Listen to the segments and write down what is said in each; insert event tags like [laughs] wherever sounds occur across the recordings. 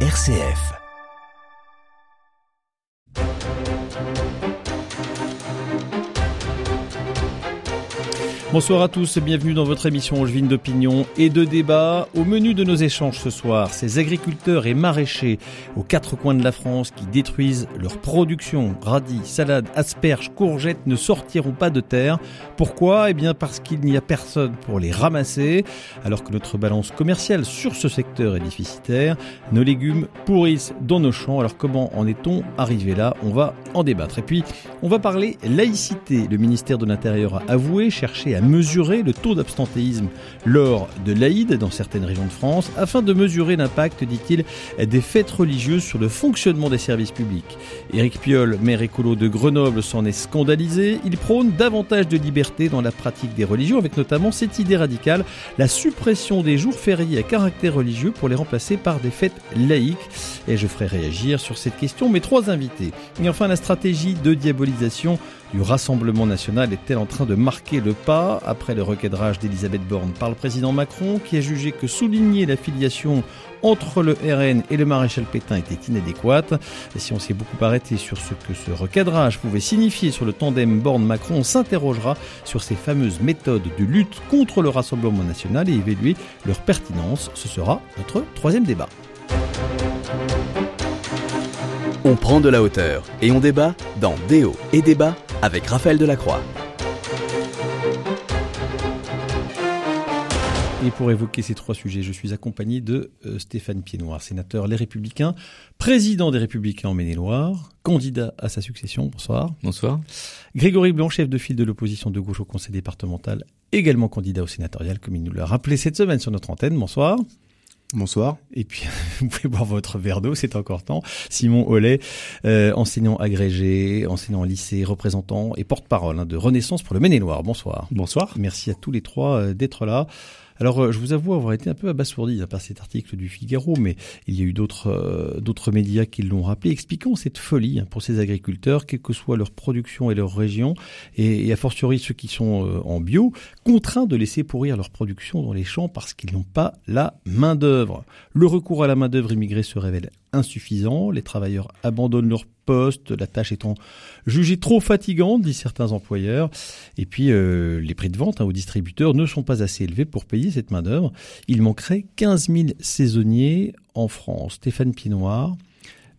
RCF. Bonsoir à tous et bienvenue dans votre émission Angevine d'opinion et de débat. Au menu de nos échanges ce soir, ces agriculteurs et maraîchers aux quatre coins de la France qui détruisent leur production, radis, salades, asperges, courgettes ne sortiront pas de terre. Pourquoi? Eh bien parce qu'il n'y a personne pour les ramasser. Alors que notre balance commerciale sur ce secteur est déficitaire, nos légumes pourrissent dans nos champs. Alors comment en est-on arrivé là? On va en débattre. Et puis, on va parler laïcité. Le ministère de l'Intérieur a avoué chercher à mesurer le taux d'abstentéisme lors de l'Aïd dans certaines régions de France afin de mesurer l'impact, dit-il, des fêtes religieuses sur le fonctionnement des services publics. Éric Piolle, maire écolo de Grenoble, s'en est scandalisé. Il prône davantage de liberté dans la pratique des religions avec notamment cette idée radicale, la suppression des jours fériés à caractère religieux pour les remplacer par des fêtes laïques. Et je ferai réagir sur cette question mes trois invités. Et enfin, la stratégie de diabolisation du Rassemblement national est-elle en train de marquer le pas après le recadrage d'Elisabeth Borne par le président Macron qui a jugé que souligner l'affiliation entre le RN et le maréchal Pétain était inadéquate. Si on s'est beaucoup arrêté sur ce que ce recadrage pouvait signifier sur le tandem Borne-Macron, on s'interrogera sur ces fameuses méthodes de lutte contre le Rassemblement national et évaluer leur pertinence. Ce sera notre troisième débat. On prend de la hauteur et on débat dans Déo et débat avec Raphaël Delacroix. Et pour évoquer ces trois sujets, je suis accompagné de euh, Stéphane Piednoir, sénateur Les Républicains, président des Républicains en Maine-et-Loire, candidat à sa succession. Bonsoir. Bonsoir. Grégory Blanc, chef de file de l'opposition de gauche au Conseil départemental, également candidat au sénatorial, comme il nous l'a rappelé cette semaine sur notre antenne. Bonsoir. Bonsoir. Et puis, [laughs] vous pouvez boire votre verre d'eau, c'est encore temps. Simon Hollet, euh, enseignant agrégé, enseignant en lycée, représentant et porte-parole hein, de Renaissance pour le Maine-et-Loire. Bonsoir. Bonsoir. Merci à tous les trois euh, d'être là. Alors, euh, je vous avoue avoir été un peu abasourdi hein, par cet article du Figaro, mais il y a eu d'autres euh, d'autres médias qui l'ont rappelé, expliquant cette folie hein, pour ces agriculteurs, quelle que soit leur production et leur région, et, et a fortiori ceux qui sont euh, en bio, contraints de laisser pourrir leur production dans les champs parce qu'ils n'ont pas la main d'œuvre. Le recours à la main d'œuvre immigrée se révèle insuffisant, les travailleurs abandonnent leur poste, la tâche étant jugée trop fatigante, disent certains employeurs. Et puis, euh, les prix de vente hein, aux distributeurs ne sont pas assez élevés pour payer cette main-d'œuvre. Il manquerait 15 000 saisonniers en France. Stéphane Pinoir,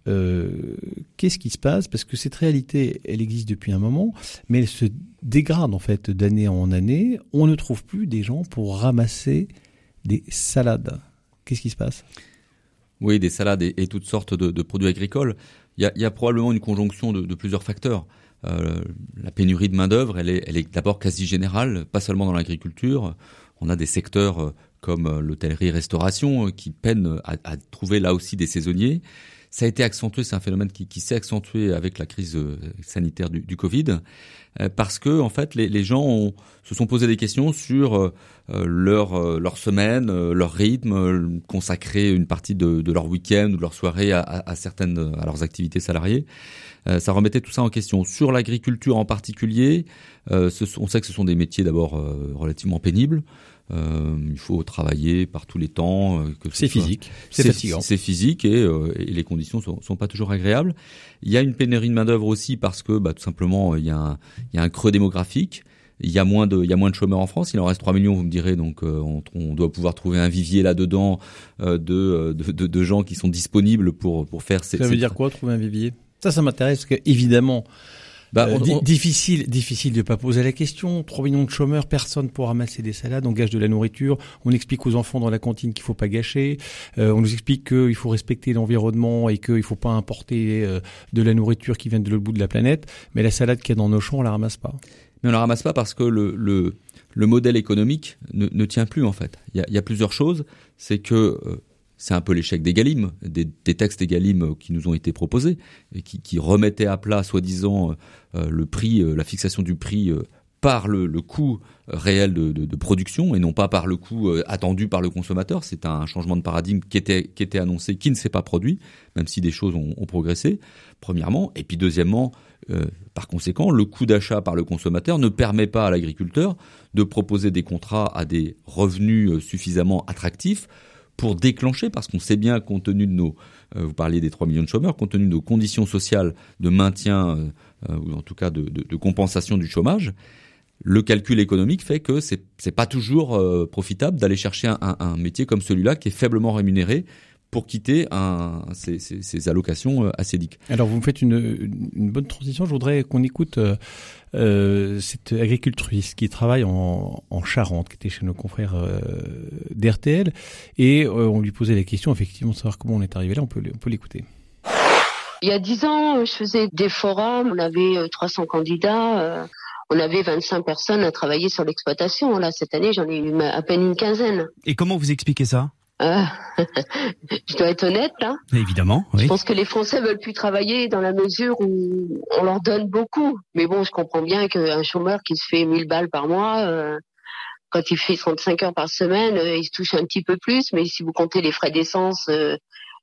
euh, qu'est-ce qui se passe? Parce que cette réalité, elle existe depuis un moment, mais elle se dégrade en fait d'année en année. On ne trouve plus des gens pour ramasser des salades. Qu'est-ce qui se passe? Oui, des salades et, toutes sortes de, produits agricoles il y a, probablement une conjonction de, plusieurs facteurs. Euh, la pénurie de main d'œuvre, elle est, d'abord quasi générale, pas seulement dans l'agriculture. On a des secteurs euh, comme euh, l'hôtellerie-restauration qui peinent à, trouver là aussi des saisonniers. Ça a été accentué, c'est un phénomène qui, s'est accentué avec la crise sanitaire du, Covid, parce que en fait les, gens se sont posé des questions sur leur leur semaine, leur rythme, consacrer une partie de, leur week-end ou de leur soirée à, certaines à leurs activités salariées. Euh, ça remettait tout ça en question. Sur l'agriculture en particulier, euh, on sait que ce sont des métiers d'abord euh, relativement pénibles. Euh, il faut travailler par tous les temps. Euh, c'est physique, c'est fatigant. C'est physique et, euh, et, les conditions sont, sont pas toujours agréables. Il y a une pénurie de main d'œuvre aussi parce que bah, tout simplement il y, a un, il y a un creux démographique. Il y a moins de, il y a moins de chômeurs en France. Il en reste 3 millions, vous me direz. Donc, euh, on, on, doit pouvoir trouver un vivier là-dedans euh, de, de, de, de, gens qui sont disponibles pour pour faire ces. Ça veut dire quoi, trouver un vivier? Ça, ça m'intéresse parce que évidemment, bah, on, euh, on... difficile, difficile de pas poser la question. 3 millions de chômeurs, personne pour ramasser des salades, on gâche de la nourriture. On explique aux enfants dans la cantine qu'il faut pas gâcher. Euh, on nous explique qu'il faut respecter l'environnement et qu'il faut pas importer euh, de la nourriture qui vient de l'autre bout de la planète. Mais la salade qu'il y a dans nos champs, on la ramasse pas. Mais on la ramasse pas parce que le, le, le modèle économique ne, ne, tient plus en fait. Il y a, y a plusieurs choses. C'est que euh, c'est un peu l'échec des Galim, des, textes des Galim qui nous ont été proposés et qui, remettaient à plat, soi-disant, euh, le prix, euh, la fixation du prix euh, par le, coût réel de, production et non pas par le coût attendu par le consommateur. C'est un changement de paradigme qui était, annoncé, qui ne s'est pas produit, même si des choses ont, progressé, premièrement. Et puis deuxièmement, euh, par conséquent, le coût d'achat par le consommateur ne permet pas à l'agriculteur de proposer des contrats à des revenus suffisamment attractifs pour déclencher, parce qu'on sait bien, compte tenu de nos, euh, vous parliez des 3 millions de chômeurs, compte tenu de nos conditions sociales de maintien, euh, ou en tout cas de, compensation du chômage, le calcul économique fait que c'est c'est pas toujours profitable d'aller chercher un, métier comme celui-là qui est faiblement rémunéré pour quitter un, ces, ces, ces, allocations euh, acédiques. Alors vous me faites une, une bonne transition. Je voudrais qu'on écoute euh, euh, cette agricultrice qui travaille en, en, Charente, qui était chez nos confrères euh, d'RTL, et euh, on lui posait la question effectivement de savoir comment on est arrivé là. On peut, on peut l'écouter. Il y a dix ans, je faisais des forums. On avait 300 candidats. on avait 25 personnes à travailler sur l'exploitation. Là, cette année, j'en ai eu à peine une quinzaine. Et comment vous expliquez ça? Euh, [laughs] je dois être honnête là. Évidemment. Oui. Je pense que les Français veulent plus travailler dans la mesure où on leur donne beaucoup. Mais bon, je comprends bien qu'un chômeur qui se fait 1000 balles par mois, euh, quand il fait 35 heures par semaine, euh, il se touche un petit peu plus. Mais si vous comptez les frais d'essence euh,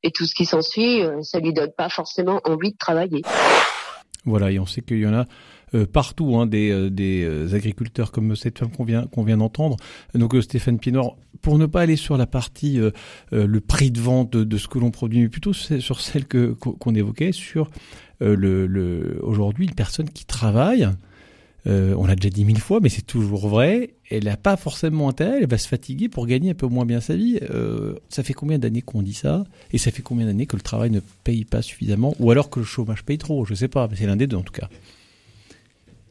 et tout ce qui s'ensuit, euh, ça lui donne pas forcément envie de travailler. Voilà, et on sait qu'il y en a euh, partout hein, des, euh, des euh, agriculteurs comme cette femme qu'on vient, qu'on vient d'entendre. Donc Stéphane Pinor, pour ne pas aller sur la partie le prix de vente de, ce que l'on produit, mais plutôt sur celle qu'on évoquait sur le, le aujourd'hui une personne qui travaille. Euh, on l'a déjà dit mille fois, mais c'est toujours vrai. Elle n'a pas forcément intérêt, elle va se fatiguer pour gagner un peu moins bien sa vie. Euh, ça fait combien d'années qu'on dit ça? Et ça fait combien d'années que le travail ne paye pas suffisamment Ou alors que le chômage paye trop? Je sais pas, mais c'est l'un des deux en tout cas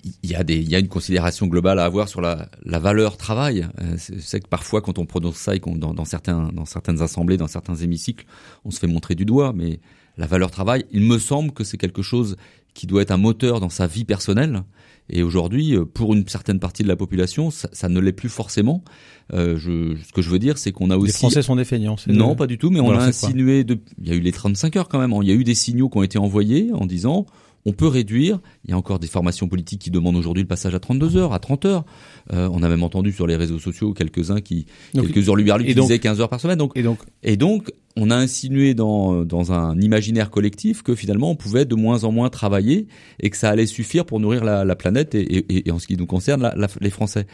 il y a des, il y a une considération globale à avoir sur la, la valeur travail. Euh, c'est que parfois, quand on prononce ça et qu'on dans, dans certains, dans certaines assemblées, dans certains hémicycles, on se fait montrer du doigt. Mais la valeur travail, il me semble que c'est quelque chose qui doit être un moteur dans sa vie personnelle. Et aujourd'hui, euh, pour une certaine partie de la population, ça, ça ne l'est plus forcément. Euh, je, ce que je veux dire, c'est qu'on a aussi. Les Français sont des feignants. Non, le... pas du tout. Mais on a insinué. De... Il y a eu les 35 heures quand même. Il y a eu des signaux qui ont été envoyés en disant on peut réduire. Il y a encore des formations politiques qui demandent aujourd'hui le passage à 32 heures, à 30 heures. Euh, on a même entendu sur les réseaux sociaux quelques-uns qui, donc, quelques qui disaient 15 heures par semaine. Donc, et donc, et donc, on a insinué dans, dans un imaginaire collectif que finalement on pouvait de moins en moins travailler et que ça allait suffire pour nourrir la, la planète et, et, et, en ce qui nous concerne, la, la, les Français.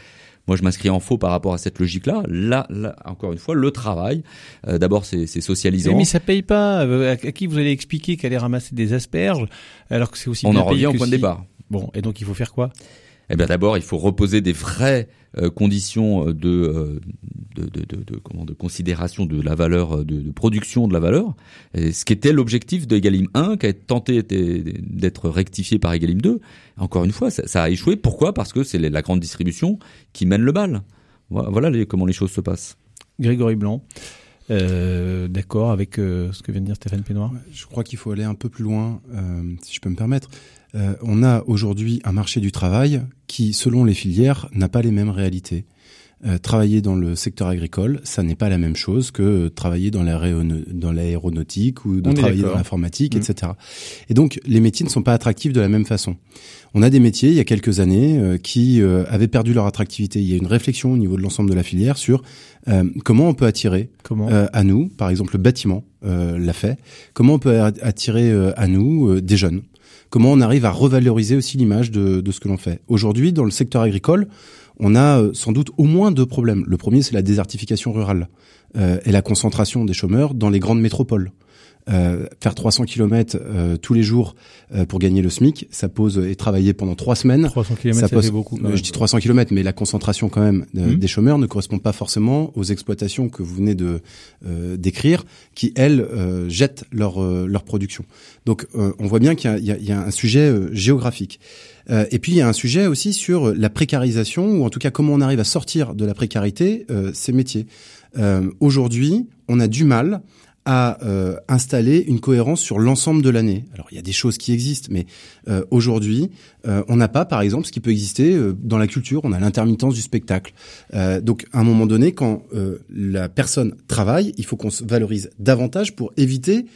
Moi, je m'inscris en faux par rapport à cette logique-là. Là, là, encore une fois, le travail. Euh, D'abord, c'est socialisant. Mais, ça paye pas. Euh, à, qui vous allez expliquer qu'aller ramasser des asperges alors que c'est aussi on bien en revient au point si... de départ. Bon, et donc il faut faire quoi? Eh bien d'abord, il faut reposer des vraies euh, conditions de, euh, de, de, de, de, comment, de considération de la valeur, de, de production de la valeur. Et ce qui était l'objectif de Egalim 1, qui a tenté d'être rectifié par Egalim 2. Encore une fois, ça, ça a échoué. Pourquoi? Parce que c'est la grande distribution qui mène le bal. Voilà les, comment les choses se passent. Grégory Blanc. Euh, d'accord avec euh, ce que vient de dire Stéphane Pénoir Je crois qu'il faut aller un peu plus loin, euh, si je peux me permettre. Euh, on a aujourd'hui un marché du travail qui, selon les filières, n'a pas les mêmes réalités. Euh, travailler dans le secteur agricole, ça n'est pas la même chose que travailler dans l'aéronautique ou de travailler dans l'informatique, mmh. etc. Et donc, les métiers ne sont pas attractifs de la même façon. On a des métiers, il y a quelques années, euh, qui euh, avaient perdu leur attractivité. Il y a une réflexion au niveau de l'ensemble de la filière sur euh, comment on peut attirer comment à nous, par exemple le bâtiment l'a fait, comment on peut attirer à nous des jeunes comment on arrive à revaloriser aussi l'image de, de, ce que l'on fait. Aujourd'hui, dans le secteur agricole, on a sans doute au moins deux problèmes. Le premier, c'est la désertification rurale euh, et la concentration des chômeurs dans les grandes métropoles. Euh, faire 300 km euh, tous les jours euh, pour gagner le SMIC, ça pose et travailler pendant trois semaines. 300 km, ça, pose, fait beaucoup. je dis 300 km, mais la concentration quand même mmh. des chômeurs ne correspond pas forcément aux exploitations que vous venez de décrire, qui elles jettent leur leur production. Donc on voit bien qu'il y, y, y, a un sujet géographique. et puis il y a un sujet aussi sur la précarisation ou en tout cas comment on arrive à sortir de la précarité ces métiers. Aujourd'hui, on a du mal à euh, installer une cohérence sur l'ensemble de l'année. Alors il y a des choses qui existent, mais euh, aujourd'hui, euh, on n'a pas, par exemple, ce qui peut exister euh, dans la culture. On a l'intermittence du spectacle. Euh, donc à un moment donné, quand euh, la personne travaille, il faut qu'on se valorise davantage pour éviter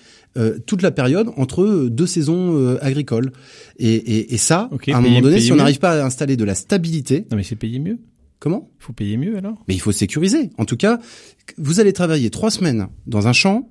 toute la période entre deux saisons agricoles. Et, et, et ça, okay, à un moment donné, si on n'arrive pas à installer de la stabilité, non mais c'est payé mieux. Comment Il faut payer mieux alors Mais il faut sécuriser. En tout cas, vous allez travailler trois semaines dans un champ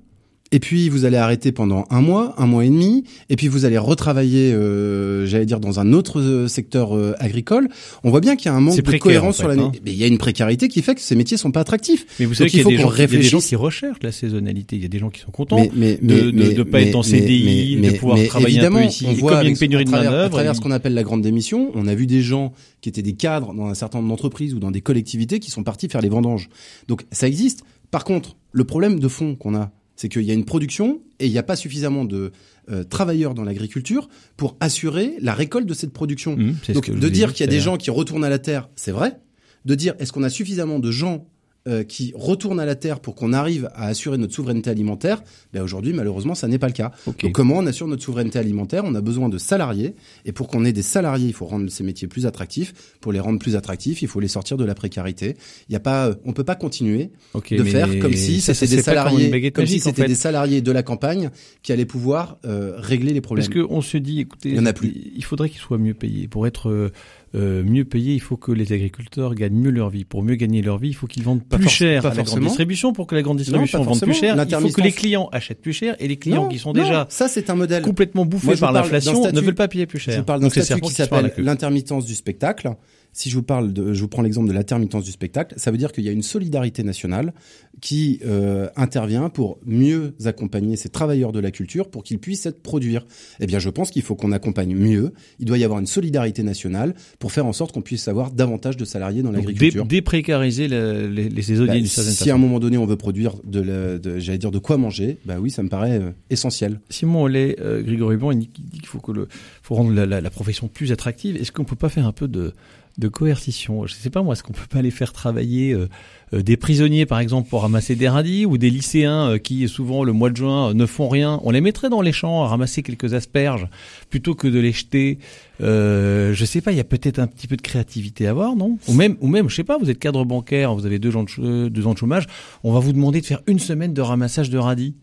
et puis vous allez arrêter pendant un mois, un mois et demi, et puis vous allez retravailler, euh, j'allais dire, dans un autre euh, secteur euh, agricole. On voit bien qu'il y a un manque de cohérence en sur l'année. hein. Mais il y a une précarité qui fait que ces métiers sont pas attractifs. Mais vous savez qu'il y, qu'on gens- il y a des gens réfléchisse. qui recherchent la saisonnalité. Il y a des gens qui sont contents Mais, mais, de de pas être en CDI, mais- de pouvoir travailler un peu évidemment, ici. on Et voit comme il y a une pénurie de travers- main-d'œuvre, À travers ce qu'on appelle la grande démission, on a vu des gens qui étaient des cadres dans un certain nombre d'entreprises ou dans des collectivités qui sont partis faire les vendanges. Donc ça existe. Par contre, le problème de fond qu'on a, c'est qu'il y a une production et il n'y a pas suffisamment de euh, travailleurs dans l'agriculture pour assurer la récolte de cette production. Ce Donc de dire qu'il y a des gens qui retournent à la terre, c'est vrai. De dire est-ce qu'on a suffisamment de gens euh, qui retournent à la terre pour qu'on arrive à assurer notre souveraineté alimentaire ben Aujourd'hui, malheureusement, ça n'est pas le cas. Donc comment on assure notre souveraineté alimentaire? On a besoin de salariés. Et pour qu'on ait des salariés, il faut rendre ces métiers plus attractifs. Pour les rendre plus attractifs, il faut les sortir de la précarité. Il y a pas, euh, on peut pas continuer de faire comme si c'était des comme salariés, comme si en c'était fait. des salariés de la campagne qui allaient pouvoir euh, régler les problèmes. Parce qu'on se dit, écoutez, Il y en a plus. il faudrait qu'ils soient mieux payés. Pour être euh, mieux payés, il faut que les agriculteurs gagnent mieux leur vie. Pour mieux gagner leur vie, il faut qu'ils vendent Pas plus cher pas à la grande distribution. Pour que la grande distribution vende plus cher, il faut que les clients achètent plus cher et les clients Non, qui sont non, déjà ça c'est un modèle. complètement bouffés Moi, par l'inflation ne veulent pas payer plus cher. Je parle d'un statut qui s'appelle l'intermittence du spectacle. Si je vous parle de, je vous prends l'exemple de l'intermittence du spectacle, ça veut dire qu'il y a une solidarité nationale qui euh, intervient pour mieux accompagner ces travailleurs de la culture pour qu'ils puissent être produire. Eh bien, je pense qu'il faut qu'on accompagne mieux. Il doit y avoir une solidarité nationale pour faire en sorte qu'on puisse avoir davantage de salariés dans l'agriculture. dé- déprécariser le- les, les saisonniers Bah, si à un moment donné on veut produire de, la- de j'allais dire de quoi manger, bah oui, ça me paraît euh, essentiel. Simon Ollet, euh, Grégory Bon, il dit il dit qu'il faut que le, faut rendre la, la- la profession plus attractive. Est-ce qu'on peut pas faire un peu de, de coercition Je sais pas moi, est-ce qu'on peut pas aller faire travailler euh, euh, des prisonniers par exemple pour ramasser des radis ou des lycéens euh, qui souvent le mois de juin ne font rien? On les mettrait dans les champs à ramasser quelques asperges plutôt que de les jeter. Euh, je sais pas, il y a peut-être un petit peu de créativité à avoir, non? Ou même, ou même, je sais pas, vous êtes cadre bancaire, vous avez deux ans de chômage, on va vous demander de faire une semaine de ramassage de radis.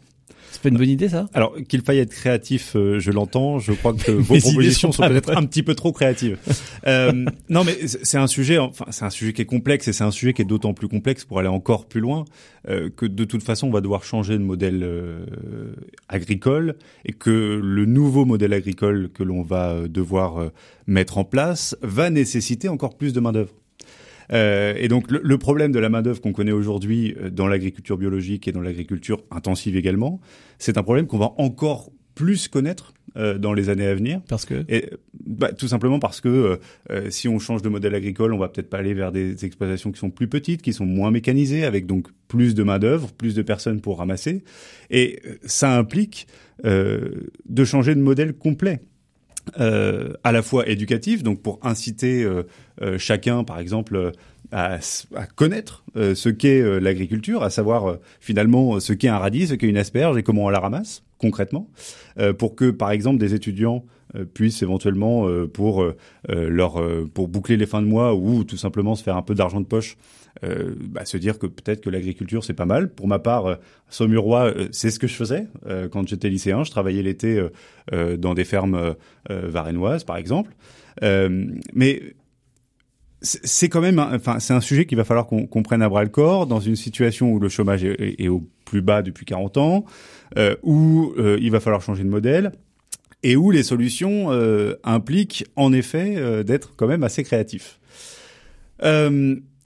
C'est pas une bonne idée ça? Alors qu'il faille être créatif, euh, je l'entends. Je crois que [laughs] vos propositions sont peut-être un petit peu trop créatives. [laughs] euh, non, mais c'est un sujet. Enfin, c'est un sujet qui est complexe et c'est un sujet qui est d'autant plus complexe pour aller encore plus loin euh, que de toute façon, on va devoir changer de modèle euh, agricole et que le nouveau modèle agricole que l'on va euh, devoir mettre en place va nécessiter encore plus de main d'œuvre. Euh, et donc le, le problème de la main d'œuvre qu'on connaît aujourd'hui euh, dans l'agriculture biologique et dans l'agriculture intensive également, c'est un problème qu'on va encore plus connaître euh, dans les années à venir. Parce que? Et bah, tout simplement parce que euh, euh, si on change de modèle agricole, on va peut-être pas aller vers des exploitations qui sont plus petites, qui sont moins mécanisées, avec donc plus de main d'œuvre, plus de personnes pour ramasser. Et euh, ça implique euh, de changer de modèle complet. Euh, à la fois éducatif, donc pour inciter euh, euh, chacun, par exemple, euh, à, à connaître euh, ce qu'est l'agriculture, à savoir finalement ce qu'est un radis, ce qu'est une asperge et comment on la ramasse concrètement, euh, pour que, par exemple, des étudiants euh, puissent éventuellement, euh, pour leur pour boucler les fins de mois ou tout simplement se faire un peu d'argent de poche, bah, se dire que peut-être que l'agriculture c'est pas mal. Pour ma part, Saumurois, c'est ce que je faisais quand j'étais lycéen. Je travaillais l'été dans des fermes varennoises, par exemple. Mais c'est quand même, un- enfin, c'est un sujet qu'il va falloir qu'on prenne à bras le corps dans une situation où le chômage est- est au plus bas depuis 40 ans, euh, où euh, il va falloir changer de modèle et où les solutions euh, impliquent en effet d'être quand même assez créatif.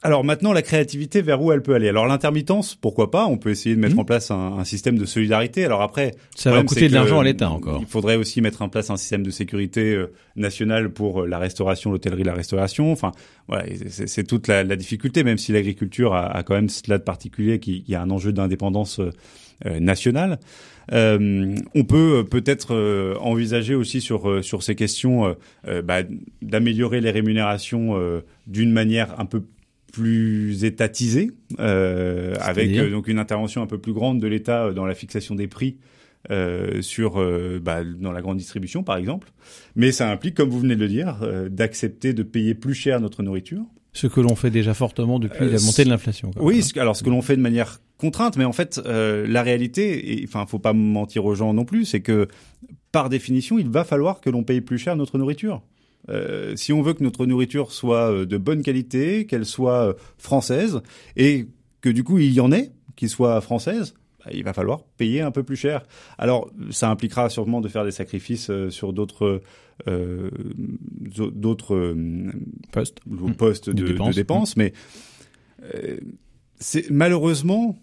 Alors maintenant, la créativité, vers où elle peut aller? Alors l'intermittence, pourquoi pas? On peut essayer de mettre Mhm. en place un, un système de solidarité. Alors après, ça va coûter de l'argent à l'État encore. Il faudrait aussi mettre en place un système de sécurité euh, national pour euh, la restauration, l'hôtellerie, la restauration. Enfin, voilà, c'est toute la, la difficulté, même si l'agriculture a, a quand même cela de particulier, qu'il y a un enjeu d'indépendance euh, nationale. Euh, on peut peut-être euh, envisager aussi sur sur ces questions bah, d'améliorer les rémunérations d'une manière un peu plus étatisée, euh, avec euh, donc une intervention un peu plus grande de l'État euh, dans la fixation des prix euh, sur euh, bah, dans la grande distribution par exemple. Mais ça implique, comme vous venez de le dire, euh, d'accepter de payer plus cher notre nourriture. Ce que l'on fait déjà fortement depuis la montée de l'inflation. Oui, ce- alors ce que l'on fait de manière contrainte, mais en fait, la réalité, enfin, faut pas mentir aux gens non plus, c'est que par définition, il va falloir que l'on paye plus cher notre nourriture. Euh, si on veut que notre nourriture soit euh, de bonne qualité, qu'elle soit euh, française, et que du coup il y en ait qui soient françaises, il va falloir payer un peu plus cher. Alors, ça impliquera sûrement de faire des sacrifices sur d'autres euh, d'autres postes, postes de, de dépenses, mais c'est malheureusement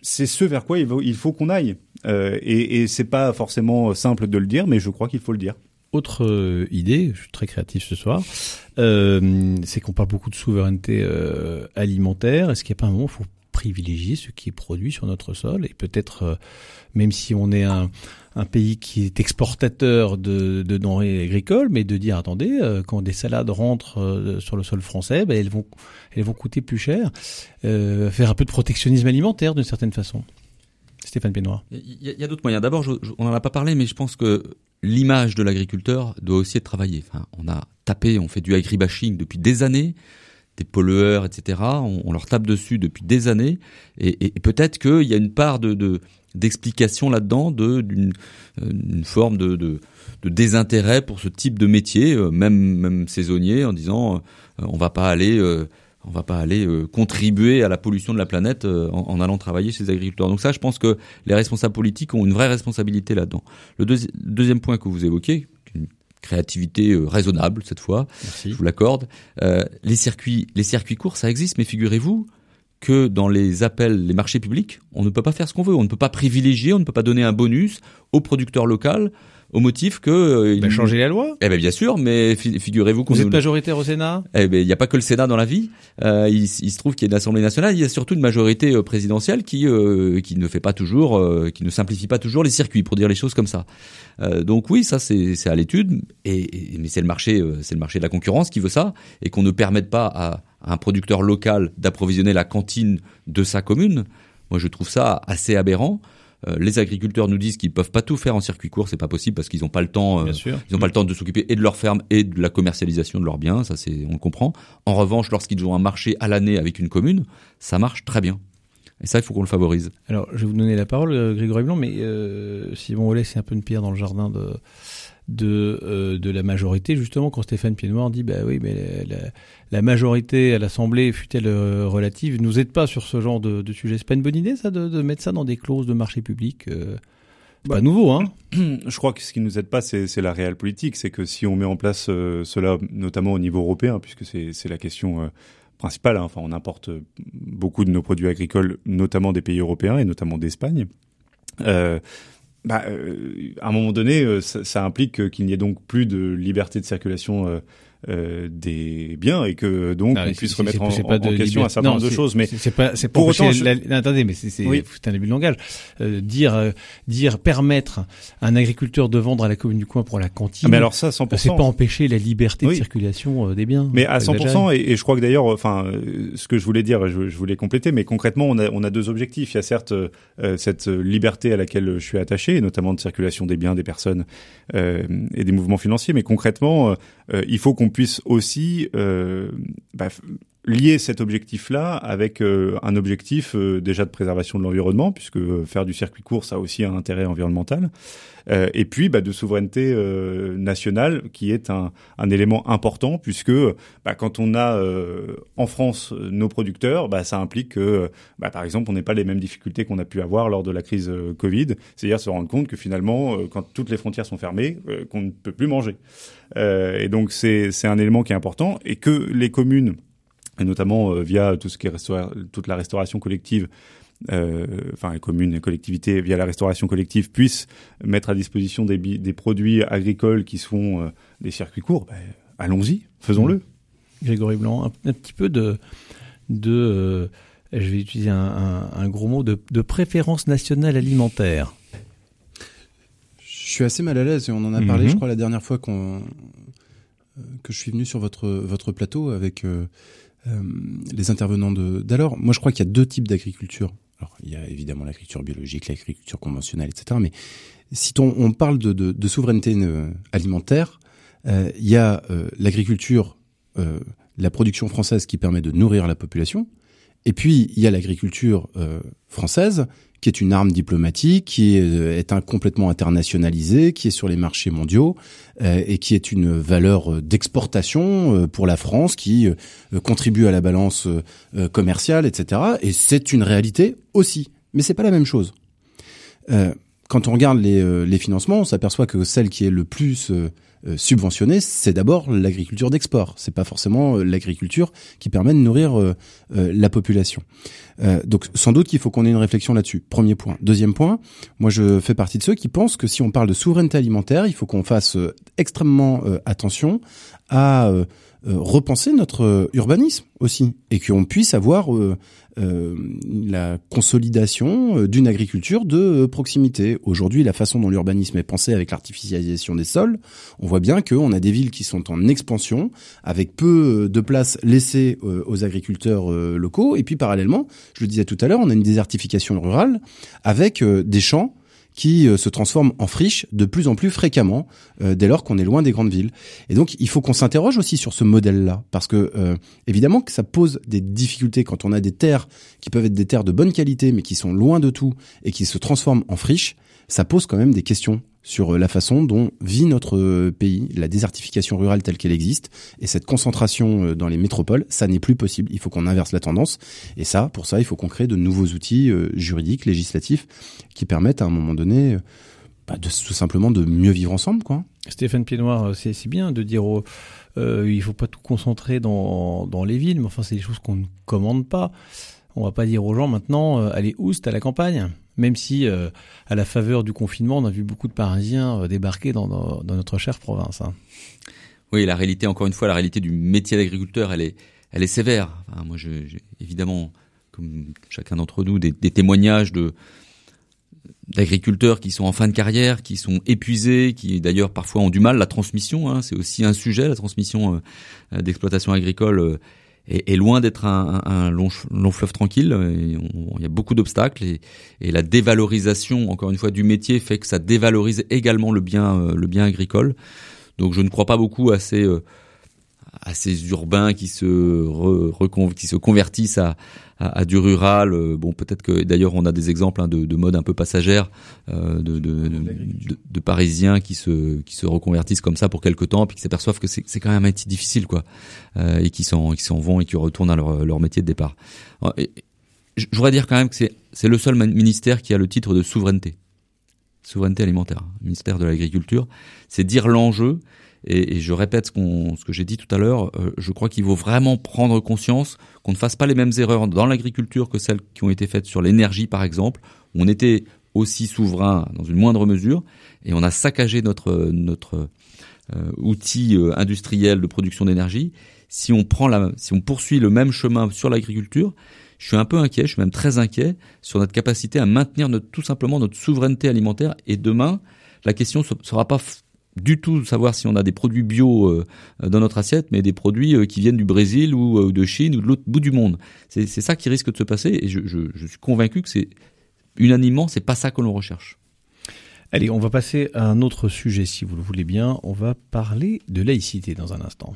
c'est ce vers quoi il faut, qu'on aille. Et, et c'est pas forcément simple de le dire, mais je crois qu'il faut le dire. Autre euh, idée, je suis très créatif ce soir, euh, c'est qu'on parle beaucoup de souveraineté euh, alimentaire. Est-ce qu'il n'y a pas un moment où il faut privilégier ce qui est produit sur notre sol et peut-être, même si on est un, un pays qui est exportateur de, de, denrées agricoles, mais de dire attendez, euh, quand des salades rentrent euh, sur le sol français, ben, elles vont elles vont coûter plus cher. Euh, faire un peu de protectionnisme alimentaire d'une certaine façon. Stéphane Pénoir. Il y a, d'autres moyens. D'abord, on n'en a pas parlé, mais je pense que l'image de l'agriculteur doit aussi être travaillée. On a tapé, on fait du agribashing depuis des années des pollueurs, etc. On, leur tape dessus depuis des années, et, peut-être qu'il y a une part de, de, d'explication là-dedans, de d'une une forme de, désintérêt pour ce type de métier, euh, même saisonnier, en disant euh, on va pas aller euh, on va pas aller contribuer à la pollution de la planète en, allant travailler chez les agriculteurs. Donc ça, je pense que les responsables politiques ont une vraie responsabilité là-dedans. Le deuxième point que vous évoquez, une créativité raisonnable cette fois, je vous l'accorde. les circuits, les circuits courts, ça existe, mais figurez-vous que dans les appels, les marchés publics, on ne peut pas faire ce qu'on veut. On ne peut pas privilégier, on ne peut pas donner un bonus au producteur local au motif que euh, il... changer la loi. Eh ben bien sûr, mais figurez-vous qu'on vous êtes majoritaire au Sénat? Eh ben il n'y a pas que le Sénat dans la vie. Euh, il, se trouve qu'il y a une Assemblée nationale. Il y a surtout une majorité euh, présidentielle qui euh, qui ne fait pas toujours, qui ne simplifie pas toujours les circuits pour dire les choses comme ça. donc oui, ça c'est à l'étude. Et, et, mais c'est le marché, c'est le marché de la concurrence qui veut ça et qu'on ne permette pas à un producteur local d'approvisionner la cantine de sa commune, moi je trouve ça assez aberrant. Euh, les agriculteurs nous disent qu'ils peuvent pas tout faire en circuit court, c'est pas possible parce qu'ils n'ont pas le temps. Euh, ils n'ont pas le temps de s'occuper et de leur ferme et de la commercialisation de leurs biens, ça c'est on le comprend. En revanche, lorsqu'ils ont un marché à l'année avec une commune, ça marche très bien. Et ça, il faut qu'on le favorise. Alors, je vais vous donner la parole, euh, Grégory Blanc, mais euh, Simon Ollet, c'est un peu une pierre dans le jardin de de, euh, de la majorité, justement, quand Stéphane Piednoir dit, bah oui, mais la, la, majorité à l'Assemblée, fut-elle euh, relative, nous aide pas sur ce genre de, de sujet. C'est pas une bonne idée, ça, de, de, mettre ça dans des clauses de marché public euh, pas bah, nouveau, hein [clears throat] Je crois que ce qui nous aide pas, c'est la réelle politique. C'est que si on met en place cela, notamment au niveau européen, puisque c'est la question principale, hein, enfin, on importe beaucoup de nos produits agricoles, notamment des pays européens et notamment d'Espagne. Euh, bah, euh, à un moment donné, euh, ça, ça implique qu'il n'y ait donc plus de liberté de circulation euh, des biens et que donc on puisse remettre en, question un certain nombre de choses. Mais c'est pas, c'est pour autant. attendez, mais c'est, un début de langage. Euh, dire, euh, dire permettre à un agriculteur de vendre à la commune du coin pour la cantine. Ah, mais alors ça, 100%. C'est pas empêcher la liberté de circulation des biens. Mais à 100%. Et, et, je crois que d'ailleurs, enfin, ce que je voulais dire, je, je, voulais compléter, mais concrètement, on a, on a deux objectifs. Il y a certes cette liberté à laquelle je suis attaché, notamment de circulation des biens, des personnes et des mouvements financiers, mais concrètement, il faut qu'on puisse aussi euh, bah, lier cet objectif-là avec euh, un objectif euh, déjà de préservation de l'environnement, puisque faire du circuit court, ça a aussi un intérêt environnemental, et puis bah, de souveraineté nationale, qui est un, un, élément important, puisque bah, quand on a en France nos producteurs, bah, ça implique que, bah, par exemple, on n'ait pas les mêmes difficultés qu'on a pu avoir lors de la crise Covid, c'est-à-dire se rendre compte que finalement, quand toutes les frontières sont fermées, qu'on ne peut plus manger. Euh, et donc c'est un élément qui est important et que les communes, et notamment euh, via tout ce qui est toute la restauration collective, euh, enfin les communes et collectivités via la restauration collective puissent mettre à disposition des, des produits agricoles qui sont euh, des circuits courts, ben, allons-y, faisons-le. Mmh. Grégory Blanc, un, petit peu de, de je vais utiliser un, un, un gros mot, de, de préférence nationale alimentaire. Je suis assez mal à l'aise et on en a parlé, je mhm. crois, la dernière fois qu'on euh, que je suis venu sur votre votre plateau avec les intervenants d'alors. Moi, je crois qu'il y a deux types d'agriculture. Alors, il y a évidemment l'agriculture biologique, l'agriculture conventionnelle, etc. Mais si on, on parle de, de, de, souveraineté alimentaire, il y a l'agriculture, la production française qui permet de nourrir la population, Et puis, il y a l'agriculture euh, française, qui est une arme diplomatique, qui est, euh, est complètement internationalisée, qui est sur les marchés mondiaux euh, et qui est une valeur d'exportation pour la France, qui contribue à la balance commerciale, etc. Et c'est une réalité aussi, mais c'est pas la même chose. quand on regarde les, financements, on s'aperçoit que celle qui est le plus subventionner, c'est d'abord l'agriculture d'export. C'est pas forcément euh, l'agriculture qui permet de nourrir euh, la population. donc sans doute qu'il faut qu'on ait une réflexion là-dessus. Premier point. Deuxième point, moi je fais partie de ceux qui pensent que si on parle de souveraineté alimentaire, il faut qu'on fasse extrêmement attention à repenser notre urbanisme aussi et qu'on puisse avoir euh, la consolidation euh, d'une agriculture de euh, proximité. Aujourd'hui, la façon dont l'urbanisme est pensé avec l'artificialisation des sols, on voit bien qu'on a des villes qui sont en expansion, avec peu de place laissée aux agriculteurs locaux, et puis parallèlement, je le disais tout à l'heure, on a une désertification rurale avec des champs qui euh, se transforment en friches de plus en plus fréquemment euh, dès lors qu'on est loin des grandes villes. Et donc il faut qu'on s'interroge aussi sur ce modèle-là, parce que euh, évidemment que ça pose des difficultés quand on a des terres qui peuvent être des terres de bonne qualité, mais qui sont loin de tout et qui se transforment en friches, ça pose quand même des questions sur euh, la façon dont vit notre euh, pays, la désertification rurale telle qu'elle existe, et cette concentration euh, dans les métropoles, ça n'est plus possible. Il faut qu'on inverse la tendance, et ça, pour ça, il faut qu'on crée de nouveaux outils juridiques, législatifs, qui permettent à un moment donné, bah, de, tout simplement de mieux vivre ensemble, quoi. Stéphane Piednoir, c'est bien de dire il euh, il faut pas tout concentrer dans, dans les villes, mais enfin c'est des choses qu'on ne commande pas. On va pas dire aux gens maintenant allez oust à la campagne même si euh, à la faveur du confinement, on a vu beaucoup de Parisiens euh, débarquer dans, notre chère province. Hein. Oui, la réalité, encore une fois, la réalité du métier d'agriculteur, elle est, elle est sévère. moi, j'ai évidemment, comme chacun d'entre nous, des, témoignages de d'agriculteurs qui sont en fin de carrière, qui sont épuisés, qui d'ailleurs parfois ont du mal. La transmission, hein, c'est aussi un sujet, la transmission euh, d'exploitation agricole est, loin d'être un, un, long, long, fleuve tranquille. Il y a beaucoup d'obstacles et, et, la dévalorisation, encore une fois, du métier fait que ça dévalorise également le bien, euh, le bien agricole. Donc je ne crois pas beaucoup à ces euh, à ces urbains qui se re, qui se convertissent à, à, du rural. Euh, bon, peut-être que d'ailleurs on a des exemples hein, de, de mode un peu passagère euh, de, de, de, Parisiens qui se qui se reconvertissent comme ça pour quelques temps, puis qui s'aperçoivent que c'est quand même un métier difficile, quoi, euh, et qui s'en qui s'en vont et qui retournent à leur, leur métier de départ. je voudrais dire quand même que c'est c'est le seul ministère qui a le titre de souveraineté souveraineté alimentaire, ministère de l'agriculture, c'est dire l'enjeu et, je répète ce, que j'ai dit tout à l'heure, euh, je crois qu'il faut vraiment prendre conscience qu'on ne fasse pas les mêmes erreurs dans l'agriculture que celles qui ont été faites sur l'énergie, par exemple. On était aussi souverain dans une moindre mesure et on a saccagé notre notre euh, outil euh, industriel de production d'énergie. Si on si on poursuit le même chemin sur l'agriculture, je suis un peu inquiet, je suis même très inquiet sur notre capacité à maintenir tout simplement notre souveraineté alimentaire. Et demain, la question ne sera pas du tout savoir si on a des produits bio euh, dans notre assiette, mais des produits euh, qui viennent du Brésil ou euh, de Chine ou de l'autre bout du monde. C'est ça qui risque de se passer et je, je, je suis convaincu que c'est unanimement, c'est pas ça que l'on recherche. Allez, on va passer à un autre sujet si vous le voulez bien. On va parler de laïcité dans un instant.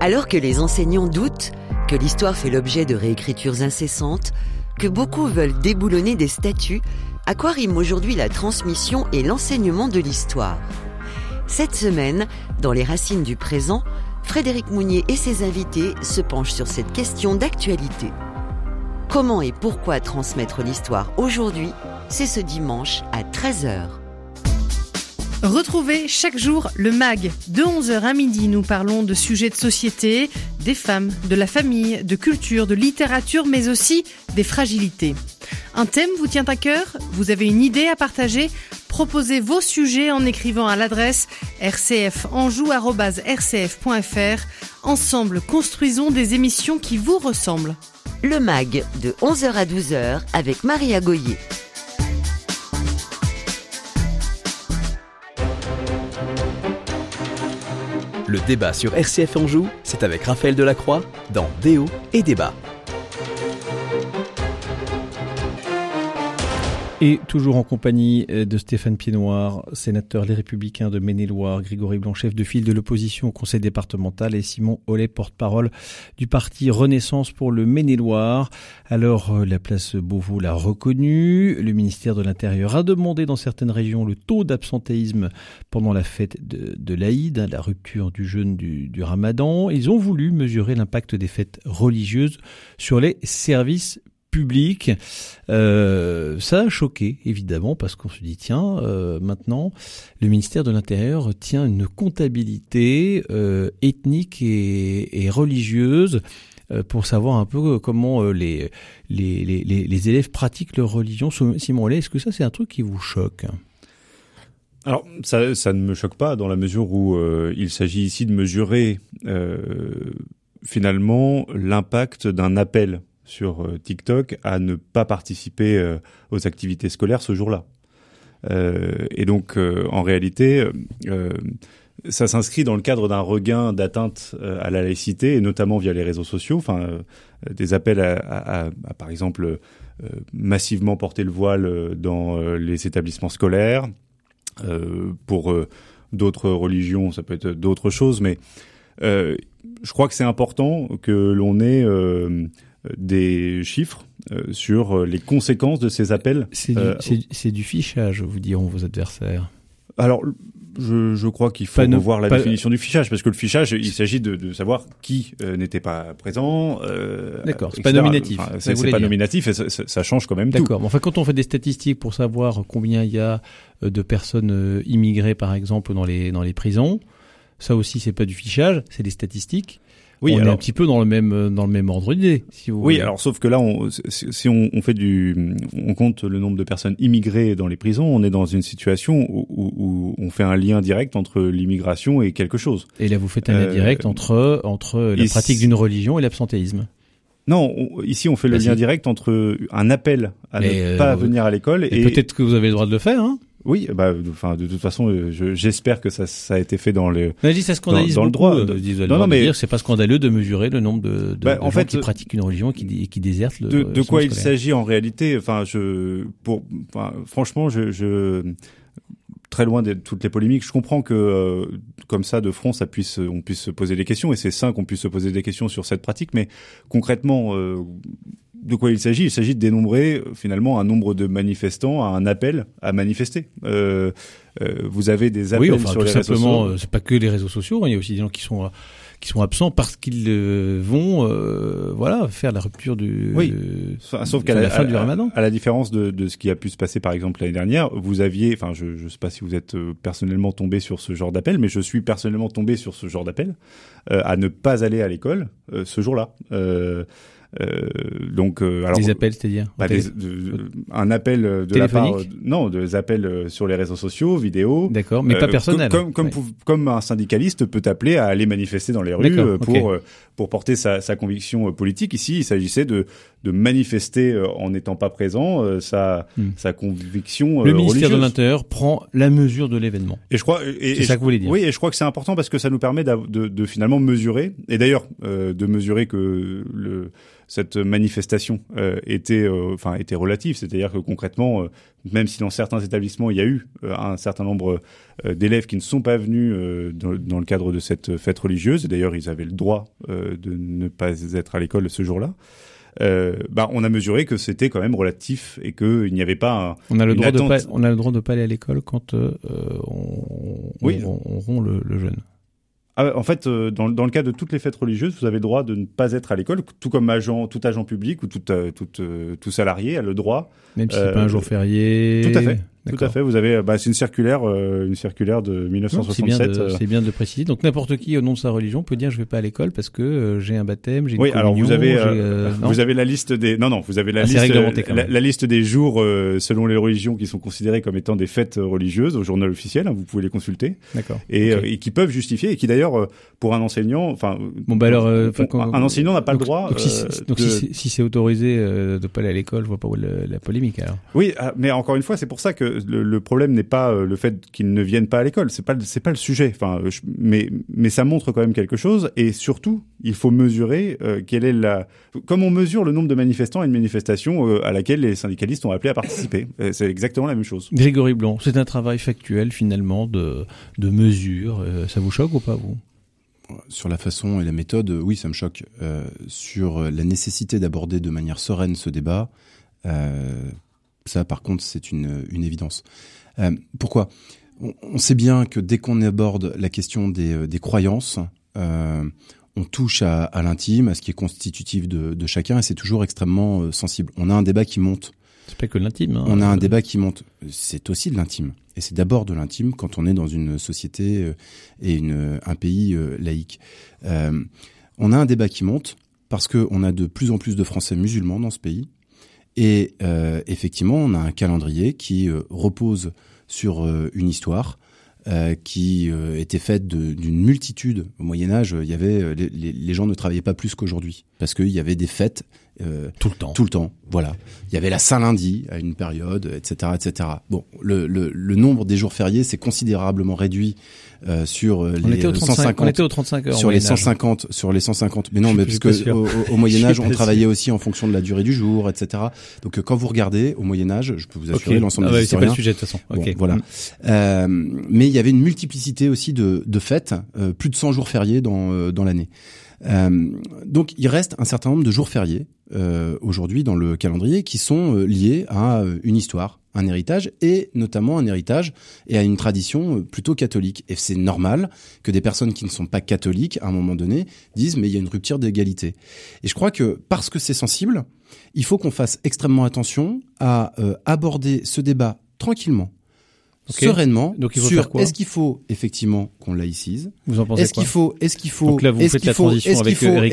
Alors que les enseignants doutent, que l'histoire fait l'objet de réécritures incessantes, que beaucoup veulent déboulonner des statuts, à quoi rime aujourd'hui la transmission et l'enseignement de l'histoire Cette semaine, dans Les Racines du présent, Frédéric Mounier et ses invités se penchent sur cette question d'actualité. Comment et pourquoi transmettre l'histoire aujourd'hui? C'est ce dimanche à 13h. Retrouvez chaque jour le MAG. De 11h à midi, nous parlons de sujets de société, des femmes, de la famille, de culture, de littérature, mais aussi des fragilités. Un thème vous tient à cœur Vous avez une idée à partager Proposez vos sujets en écrivant à l'adresse rcfanjou.rcf.fr. Ensemble, construisons des émissions qui vous ressemblent. Le MAG de 11h à 12h avec Maria Goyer. Le débat sur RCF Anjou, c'est avec Raphaël Delacroix dans Déo et Débat. Et toujours en compagnie euh, de Stéphane Piednoir, sénateur Les Républicains de Maine-et-Loire, Grégory Blanc, chef de file de l'opposition au conseil départemental et Simon Ollet, porte-parole du parti Renaissance pour le Maine-et-Loire. Alors, euh, la place Beauvau l'a reconnu. Le ministère de l'Intérieur a demandé dans certaines régions le taux d'absentéisme pendant la fête de, l'Aïd, la rupture du jeûne du, du ramadan. Ils ont voulu mesurer l'impact des fêtes religieuses sur les services public. Euh, ça a choqué, évidemment, parce qu'on se dit, tiens, euh, maintenant, le ministère de l'Intérieur tient une comptabilité euh, ethnique et, religieuse pour savoir un peu comment les, élèves pratiquent leur religion. Simon est-ce que ça, c'est un truc qui vous choque? Alors, ça, ne me choque pas dans la mesure où il s'agit ici de mesurer finalement l'impact d'un appel sur euh, TikTok à ne pas participer euh, aux activités scolaires ce jour-là. Euh, et donc, en réalité, ça s'inscrit dans le cadre d'un regain d'atteinte à la laïcité, et notamment via les réseaux sociaux, enfin, des appels à, par exemple, massivement porter le voile dans les établissements scolaires. pour d'autres religions, ça peut être d'autres choses, mais je crois que c'est important que l'on ait des chiffres euh, sur euh, les conséquences de ces appels. C'est du, euh, du, fichage, vous diront vos adversaires. Alors, je, je crois qu'il faut pas voir la définition du fichage, parce que le fichage, il s'agit de, de, savoir qui n'était pas présent. D'accord, c'est pas nominatif. Enfin, c'est pas nominatif et ça, ça, change quand même tout. D'accord, enfin quand on fait des statistiques pour savoir combien il y a de personnes immigrées, par exemple, dans les, dans les prisons, ça aussi c'est pas du fichage, c'est des statistiques. Oui, on est un petit peu dans le même dans le même ordre d'idée. Si vous oui, alors sauf que là, on, si on, on, fait du, on compte le nombre de personnes immigrées dans les prisons, on est dans une situation où, où, on fait un lien direct entre l'immigration et quelque chose. Et là, vous faites un lien euh, direct entre entre la pratique d'une religion et l'absentéisme. Non, ici on fait le lien direct entre un appel à ne euh, pas venir à l'école et, et peut-être que vous avez le droit de le faire. Hein oui, bah, enfin, de toute façon, euh, j'espère que ça, ça a été fait dans le. Mais ça scandalise dans, le droit. Euh, de, non, non, mais c'est pas scandaleux de mesurer le nombre de, de, bah, en gens fait, qui pratiquent une religion et qui, qui désertent le. De, de quoi il s'agit en réalité Enfin, je, pour, enfin, franchement, je, je, très loin de toutes les polémiques. Je comprends que euh, comme ça de front, ça puisse, on puisse se poser des questions et c'est sain qu'on puisse se poser des questions sur cette pratique. Mais concrètement, euh, de quoi il s'agit? Il s'agit de dénombrer euh, finalement un nombre de manifestants à un appel à manifester. Euh, vous avez des appels oui, enfin, sur tout les simplement, réseaux sociaux. Euh, c'est pas que les réseaux sociaux. Hein, il y a aussi des gens qui sont qui sont absents parce qu'ils vont voilà faire la rupture du oui. sauf qu'à la, fin du Ramadan. à, la différence de, de, ce qui a pu se passer par exemple l'année dernière vous aviez enfin je je sais pas si vous êtes personnellement tombé sur ce genre d'appel mais je suis personnellement tombé sur ce genre d'appel à ne pas aller à l'école ce jour-là. Euh, donc, euh, alors, des appels, c'est-à-dire bah, un appel de la part, non, des appels sur les réseaux sociaux, vidéo. D'accord, mais pas personnel. Comme comme, comme, un syndicaliste peut appeler à aller manifester dans les rues pour pour porter sa, sa conviction politique. Ici, il s'agissait de de manifester en n'étant pas présent sa hmm. sa conviction. Le ministère de l'Intérieur prend la mesure de l'événement. Et je crois, et, c'est ça que vous voulez dire. Oui, et je crois que c'est important parce que ça nous permet de, de, de finalement mesurer, et d'ailleurs de mesurer que le cette manifestation euh, était, euh, enfin, était relative, c'est-à-dire que concrètement, euh, même si dans certains établissements il y a eu un certain nombre d'élèves qui ne sont pas venus dans, dans, le cadre de cette fête religieuse, et d'ailleurs ils avaient le droit de ne pas être à l'école ce jour-là. Euh, bah, on a mesuré que c'était quand même relatif et qu'il n'y avait pas un, on a le droit de pas, on a le droit de pas aller à l'école quand euh, on, oui. on, on, rompt le, le jeûne. Ah, en fait, euh, dans, dans, le cas de toutes les fêtes religieuses, vous avez le droit de ne pas être à l'école, tout comme agent, tout agent public ou tout, euh, tout, euh, tout salarié a le droit. Même si c'est pas un jour férié. Tout à fait. Tout à fait. Vous avez, bah, c'est une circulaire, euh, une circulaire de 1967. C'est bien, euh. bien, de préciser. Donc n'importe qui au nom de sa religion peut dire je vais pas à l'école parce que euh, j'ai un baptême, j'ai une Oui, alors vous avez, [laughs] vous avez la liste des, non non, vous avez la ah, liste, la, la, liste des jours selon les religions qui sont considérés comme étant des fêtes religieuses au journal officiel. Hein, vous pouvez les consulter. D'accord. Et, okay. et, qui peuvent justifier et qui d'ailleurs pour un enseignant, enfin. Bon bah alors, un enseignant n'a pas donc, le droit. Donc, si, donc si, si c'est autorisé de pas aller à l'école, je vois pas où la, la polémique alors. Oui, ah, mais encore une fois, c'est pour ça que que le, le problème n'est pas euh, le fait qu'ils ne viennent pas à l'école, c'est pas c'est pas le sujet. Enfin, je- mais mais ça montre quand même quelque chose et surtout il faut mesurer euh, quelle est la comme on mesure le nombre de manifestants à une manifestation euh, à laquelle les syndicalistes ont appelé à participer. Euh, C'est exactement la même chose. Grégory Blanc, c'est un travail factuel finalement de, de mesure. Euh, ça vous choque ou pas vous? Sur la façon et la méthode, euh, oui, ça me choque. Euh, sur euh, la nécessité d'aborder de manière sereine ce débat, euh, ça, par contre, c'est une, une évidence. Euh, pourquoi? On, on sait bien que dès qu'on aborde la question des, euh, des croyances, euh, on touche à, à l'intime, à ce qui est constitutif de, de chacun, et c'est toujours extrêmement euh, sensible. On a un débat qui monte. C'est pas que de l'intime. hein. On a un débat qui monte. C'est aussi de l'intime. Et c'est d'abord de l'intime quand on est dans une société et une, un pays laïque. On a un débat qui monte parce qu'on a de plus en plus de Français musulmans dans ce pays. Et euh, effectivement, on a un calendrier qui euh, repose sur euh, une histoire euh, qui euh, était faite d'une multitude. Au Moyen Âge, il y avait euh, les, les- gens ne travaillaient pas plus qu'aujourd'hui parce qu'il y avait des fêtes euh, tout le temps. tout le temps. Voilà. Il y avait la Saint-Lundi à une période, etc., etc. Bon, le, le, le nombre des jours fériés s'est considérablement réduit euh, sur euh, On les était, au 35, 150 on était aux 35 heures. sur les Moyen Âge. 150 sur les 150 mais non mais parce que au, au- [laughs] Moyen Âge on sûr. travaillait aussi en fonction de la durée du jour etc donc euh, quand vous regardez au Moyen Âge je peux vous assurer l'ensemble Ah des ouais, c'est pas le sujet de toute façon. Bon, voilà. Mm. Euh, mais il y avait une multiplicité aussi de, de fêtes, euh, plus de 100 jours fériés dans, euh, dans l'année. Euh, donc il reste un certain nombre de jours fériés euh, aujourd'hui dans le calendrier qui sont euh, liés à euh, une histoire, un héritage et notamment un héritage et à une tradition euh, plutôt catholique. Et c'est normal que des personnes qui ne sont pas catholiques à un moment donné disent mais il y a une rupture d'égalité. Et je crois que parce que c'est sensible, il faut qu'on fasse extrêmement attention à aborder ce débat tranquillement, Ok. sereinement, Donc il faut sur est-ce qu'il faut effectivement qu'on laïcise, Vous en pensez est-ce qu'il faut, est-ce qu'il faut, Donc là, vous est-ce faites qu'il la faut, transition est-ce qu'il avec faut, Eric,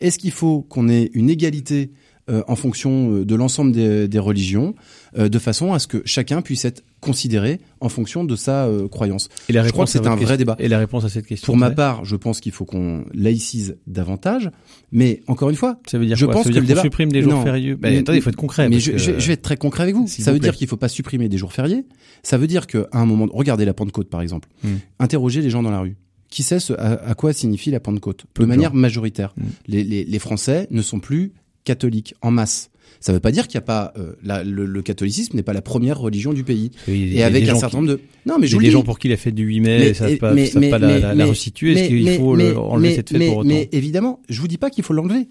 est-ce qu'il faut qu'on ait une égalité euh, en fonction euh, de l'ensemble des, des religions, euh, de façon à ce que chacun puisse être considéré en fonction de sa euh, croyance. Et la Je crois que c'est un vrai débat. Et la réponse à cette question. Pour ma part, je pense qu'il faut qu'on laïcise davantage, mais encore une fois, ça veut dire je quoi? pense Ça veut que dire le qu'on débat- supprime des jours Non. fériés? Bah, Mais- attendez, il faut être concret. Mais je, que- je- je vais être très concret avec vous. S'il Ça vous veut dire qu'il faut pas supprimer des jours fériés. Ça veut dire qu'à un moment, regardez la Pentecôte par exemple. Hmm. Interrogez les gens dans la rue. Qui sait ce, à, à quoi signifie la Pentecôte? De manière majoritaire. Hmm. Les, les, les Français ne sont plus catholiques en masse. Ça veut pas dire qu'il y a pas euh, la- le, le catholicisme n'est pas la première religion du pays. Il il Et avec un certain nombre de non mais Il je y a des gens pour qui la fête du 8 mai, Mais- savent et- pas, mais- mais- pas la, la, restituer. Est-ce qu'il faut le- enlever cette fête pour autant Mais évidemment, je vous dis pas qu'il faut l'enlever.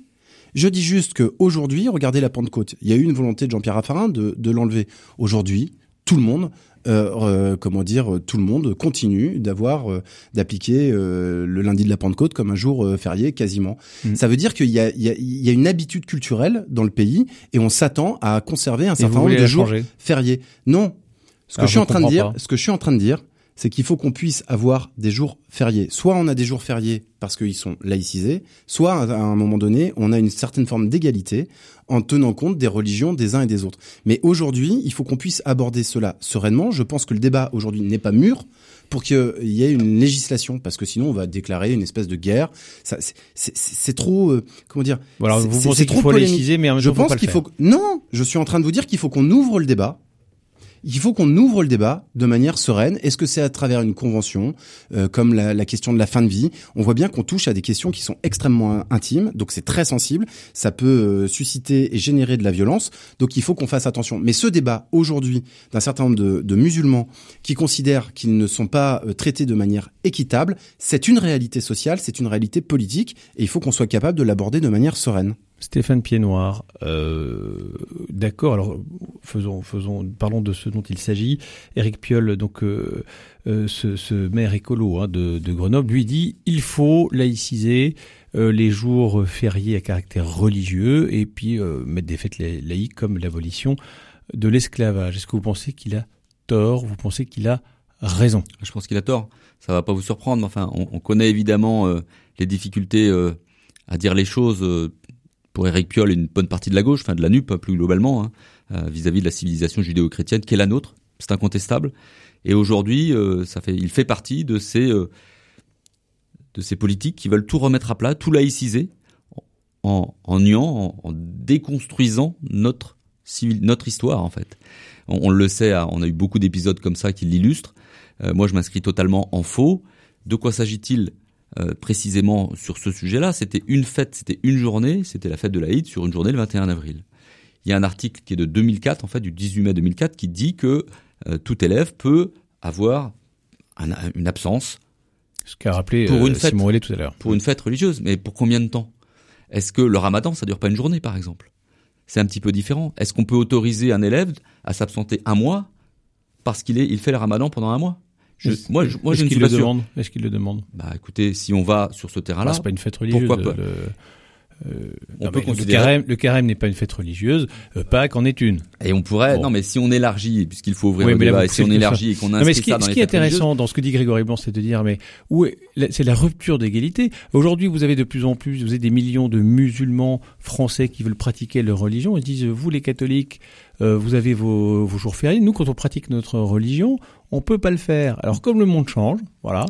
Je dis juste que aujourd'hui, regardez la Pentecôte. Il y a eu une volonté de Jean-Pierre Raffarin de, de l'enlever. Aujourd'hui, tout le monde, euh, euh, comment dire, euh, tout le monde continue d'avoir, euh, d'appliquer euh, le lundi de la Pentecôte comme un jour euh, férié quasiment. Mm. Ça veut dire qu'il y y, y a une habitude culturelle dans le pays et on s'attend à conserver un certain nombre de jours fériés. Non. Ce que Alors, je suis je en train de dire, pas. ce que je suis en train de dire, c'est qu'il faut qu'on puisse avoir des jours fériés. Soit on a des jours fériés parce qu'ils sont laïcisés, soit à un moment donné, on a une certaine forme d'égalité en tenant compte des religions des uns et des autres. Mais aujourd'hui, il faut qu'on puisse aborder cela sereinement. Je pense que le débat aujourd'hui n'est pas mûr pour qu'il y ait une législation, parce que sinon on va déclarer une espèce de guerre. Ça, c'est- trop, euh, comment dire c'est- vous pensez qu'il trop faut polémique. mais en même Je temps, faut pense qu'il faut. Non, je suis en train de vous dire qu'il faut qu'on ouvre le débat. Il faut qu'on ouvre le débat de manière sereine. Est-ce que c'est à travers une convention, euh, comme la, question de la fin de vie? On voit bien qu'on touche à des questions qui sont extrêmement intimes, donc c'est très sensible. Ça peut euh, susciter et générer de la violence. Donc il faut qu'on fasse attention. Mais ce débat aujourd'hui d'un certain nombre de, de musulmans qui considèrent qu'ils ne sont pas euh, traités de manière équitable, c'est une réalité sociale, c'est une réalité politique, et il faut qu'on soit capable de l'aborder de manière sereine. Stéphane Piednoir, euh, d'accord. Alors faisons, faisons, parlons de ce dont il s'agit. Éric Piolle, donc euh, euh, ce, maire écolo hein, de, Grenoble, lui dit il faut laïciser euh, les jours fériés à caractère religieux et puis mettre des fêtes la- laïques comme l'abolition de l'esclavage. Est-ce que vous pensez qu'il a tort? Vous pensez qu'il a raison? Je pense qu'il a tort. Ça va pas vous surprendre. Enfin, on, on connaît évidemment les difficultés à dire les choses pour Éric Piolle une bonne partie de la gauche, enfin de la NUP plus globalement, hein, euh, vis-à-vis de la civilisation judéo-chrétienne qui est la nôtre. C'est incontestable. Et aujourd'hui, euh, ça fait, il fait partie de ces euh, de ces politiques qui veulent tout remettre à plat, tout laïciser, en, en niant, en, déconstruisant notre civil, notre histoire en fait. On, le sait, hein, on a eu beaucoup d'épisodes comme ça qui l'illustrent. Euh, moi, je m'inscris totalement en faux. De quoi s'agit-il? Euh, précisément sur ce sujet-là C'était une fête, c'était une journée, c'était la fête de l'Aïd sur une journée le 21 avril. Il y a un article qui est de 2004, en fait, du 18 mai 2004, qui dit que euh, tout élève peut avoir une absence. Ce qu'a rappelé pour une fête, Simon tout à l'heure. Pour une fête religieuse, mais pour combien de temps? Est-ce que le ramadan, ça dure pas une journée, par exemple? C'est un petit peu différent. Est-ce qu'on peut autoriser un élève à s'absenter un mois parce qu'il il fait le ramadan pendant un mois? Je, moi, je, moi, je ne suis pas sûr. Est-ce qu'il le demande? Bah, écoutez, si on va sur ce terrain-là, c'est pas une fête religieuse. Pourquoi pas? euh, on peut considérer... le, carême, n'est pas une fête religieuse, euh, Pâques en est une. Et on pourrait, non mais si on élargit, puisqu'il faut ouvrir le débat, et si on élargit et qu'on inscrit ce qui, ça dans ce qui est intéressant dans ce que dit Grégory Blanc, c'est de dire, mais où c'est la rupture d'égalité. Aujourd'hui, vous avez de plus en plus, vous avez des millions de musulmans français qui veulent pratiquer leur religion. Ils disent, vous les catholiques, euh, vous avez vos, vos jours fériés. Nous, quand on pratique notre religion, on peut pas le faire. Alors comme le monde change, voilà,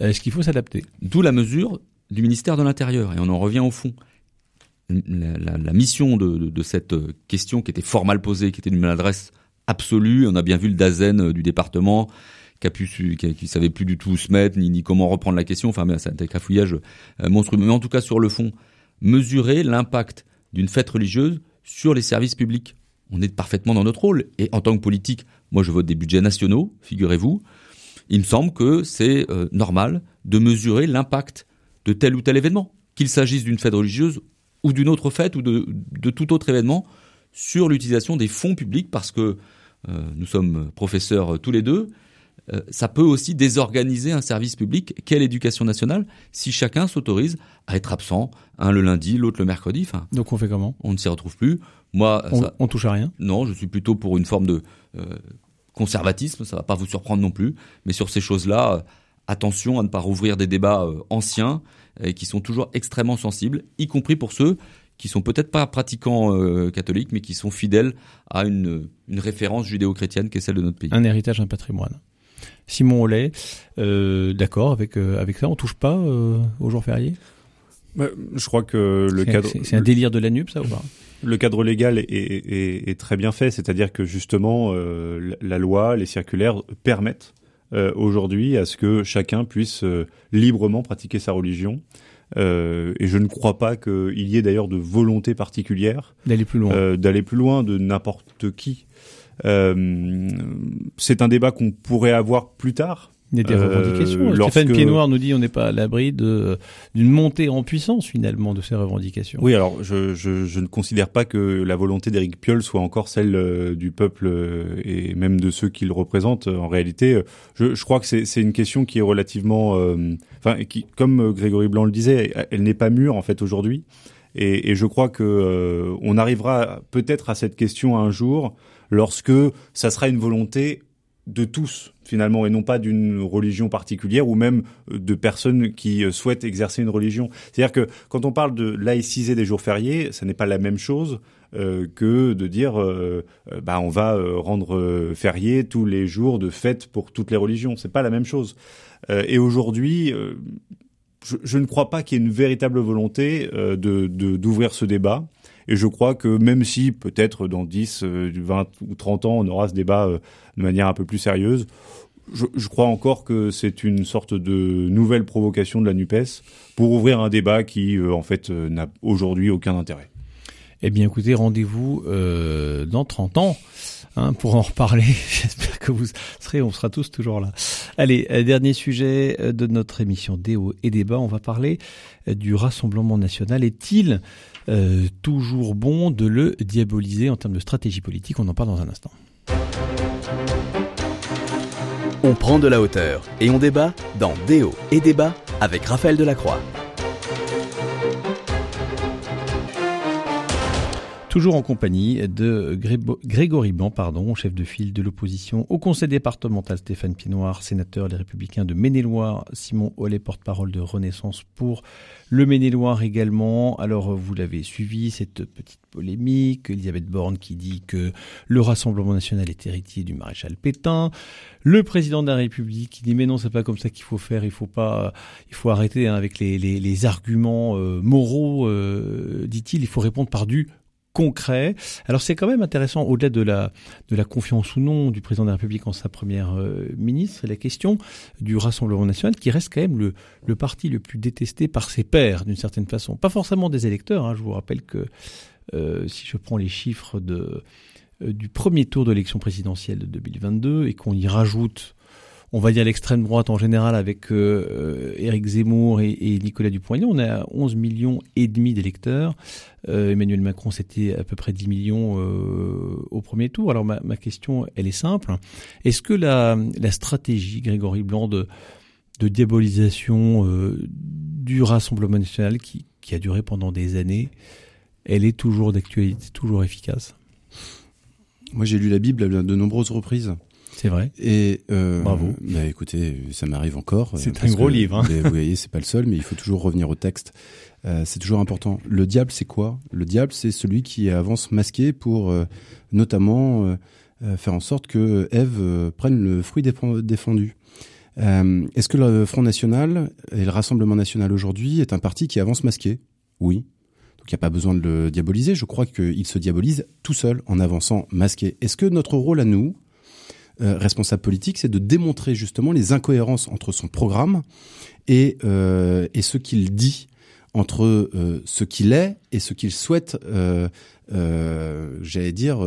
est-ce qu'il faut s'adapter D'où la mesure du ministère de l'Intérieur, et on en revient au fond la, mission de, cette question qui était fort mal posée, qui était une maladresse absolue. On a bien vu le Dazen euh, du département qui qui, savait plus du tout où se mettre ni, ni comment reprendre la question. Enfin, c'est un cafouillage euh, monstrueux. Mais en tout cas, sur le fond, mesurer l'impact d'une fête religieuse sur les services publics. On est parfaitement dans notre rôle. Et en tant que politique, moi, je vote des budgets nationaux, figurez-vous. Il me semble que c'est euh, normal de mesurer l'impact de tel ou tel événement, qu'il s'agisse d'une fête religieuse ou d'une autre fête ou de, tout autre événement sur l'utilisation des fonds publics parce que euh, nous sommes professeurs euh, tous les deux. Euh, ça peut aussi désorganiser un service public qu'est l'éducation nationale si chacun s'autorise à être absent, un le lundi, l'autre le mercredi. Enfin, Donc on fait comment? On ne s'y retrouve plus. Moi, on, ça, on, touche à rien? Non, je suis plutôt pour une forme de conservatisme. Ça va pas vous surprendre non plus. Mais sur ces choses-là, attention à ne pas rouvrir des débats anciens et qui sont toujours extrêmement sensibles, y compris pour ceux qui sont peut-être pas pratiquants euh, catholiques, mais qui sont fidèles à une, une référence judéo-chrétienne qui est celle de notre pays. Un héritage, un patrimoine. Simon Ollet, euh, d'accord avec euh, avec ça, on touche pas euh, aux jours fériés bah, Je crois que le cadre. C'est un délire de la nupe, ça ou pas? Le cadre légal est, est, est, très bien fait, c'est-à-dire que justement la loi, les circulaires permettent aujourd'hui à ce que chacun puisse librement pratiquer sa religion. Euh, et je ne crois pas qu'il y ait d'ailleurs de volonté particulière d'aller plus loin, euh, d'aller plus loin de n'importe qui. C'est un débat qu'on pourrait avoir plus tard. Il y a des revendications. Euh, Stéphane Piednoir nous dit on n'est pas à l'abri de d'une montée en puissance finalement de ces revendications. Oui, alors je, je, je ne considère pas que la volonté d'Éric Piolle soit encore celle euh, du peuple euh, et même de ceux qui le représentent. En réalité, je, je crois que c'est une question qui est relativement, enfin, qui, comme Grégory Blanc le disait, elle n'est pas mûre en fait aujourd'hui. Et, et, je crois que on arrivera peut-être à cette question un jour lorsque ça sera une volonté de tous finalement et non pas d'une religion particulière ou même euh, de personnes qui euh, souhaitent exercer une religion. C'est-à-dire que quand on parle de laïciser des jours fériés, ça n'est pas la même chose euh, que de dire bah on va rendre férié tous les jours de fête pour toutes les religions. C'est pas la même chose. et aujourd'hui, je, ne crois pas qu'il y ait une véritable volonté de d'ouvrir ce débat. Et je crois que même si peut-être dans 10, 20 ou 30 ans, on aura ce débat de manière un peu plus sérieuse, je, crois encore que c'est une sorte de nouvelle provocation de la NUPES pour ouvrir un débat qui, euh, en fait, euh, n'a aujourd'hui aucun intérêt. Eh bien, écoutez, rendez-vous euh, dans 30 ans hein, pour en reparler. [laughs] J'espère que vous serez, on sera tous toujours là. Allez, euh, dernier sujet de notre émission Déo et débat. On va parler du Rassemblement national. Est-il toujours bon de le diaboliser en termes de stratégie politique On en parle dans un instant. On prend de la hauteur et on débat dans Déo et débat avec Raphaël Delacroix. Toujours en compagnie de Grégory Blanc, pardon, chef de file de l'opposition au conseil départemental Stéphane Pienoir, sénateur des Républicains de Maine-et-Loire, Simon Ollet, porte-parole de Renaissance pour le Maine-et-Loire également. Alors, vous l'avez suivi, cette petite polémique. Elisabeth Borne qui dit que le Rassemblement national est héritier du maréchal Pétain. Le président de la République qui dit mais non, c'est pas comme ça qu'il faut faire. Il faut pas, il faut arrêter hein, avec les, les, les, arguments euh, moraux, euh, dit-il. Il faut répondre par du concret. Alors c'est quand même intéressant, au-delà de la, de la confiance ou non du président de la République en sa première euh, ministre, la question du Rassemblement national qui reste quand même le, le parti le plus détesté par ses pairs d'une certaine façon. Pas forcément des électeurs, hein. je vous rappelle que euh, si je prends les chiffres de, euh, du premier tour de l'élection présidentielle de 2022 et qu'on y rajoute on va dire l'extrême droite en général avec euh, Éric Zemmour et, Nicolas Dupont-Aignan, on a 11 millions et demi d'électeurs. Euh, Emmanuel Macron, c'était à peu près 10 millions euh, au premier tour. Alors ma, question, elle est simple. Est-ce que la, stratégie, Grégory Blanc, de, diabolisation du Rassemblement national qui, a duré pendant des années, elle est toujours d'actualité, toujours efficace? Moi j'ai lu la Bible à de nombreuses reprises. C'est vrai. Et euh, bravo. Bah écoutez, ça m'arrive encore. C'est un gros livre. Hein. vous voyez, c'est pas le seul, mais il faut toujours revenir au texte. Euh, c'est toujours important. Le diable, c'est quoi? Le diable, c'est celui qui avance masqué pour euh, notamment euh, faire en sorte que Ève prenne le fruit défendu. Est-ce que le Front National et le Rassemblement National aujourd'hui est un parti qui avance masqué? Oui. Donc il n'y a pas besoin de le diaboliser. Je crois qu'il se diabolise tout seul en avançant masqué. Est-ce que notre rôle à nous, euh, responsable politique, c'est de démontrer justement les incohérences entre son programme et, euh, et ce qu'il dit, entre euh, ce qu'il est et ce qu'il souhaite, euh, euh, j'allais dire,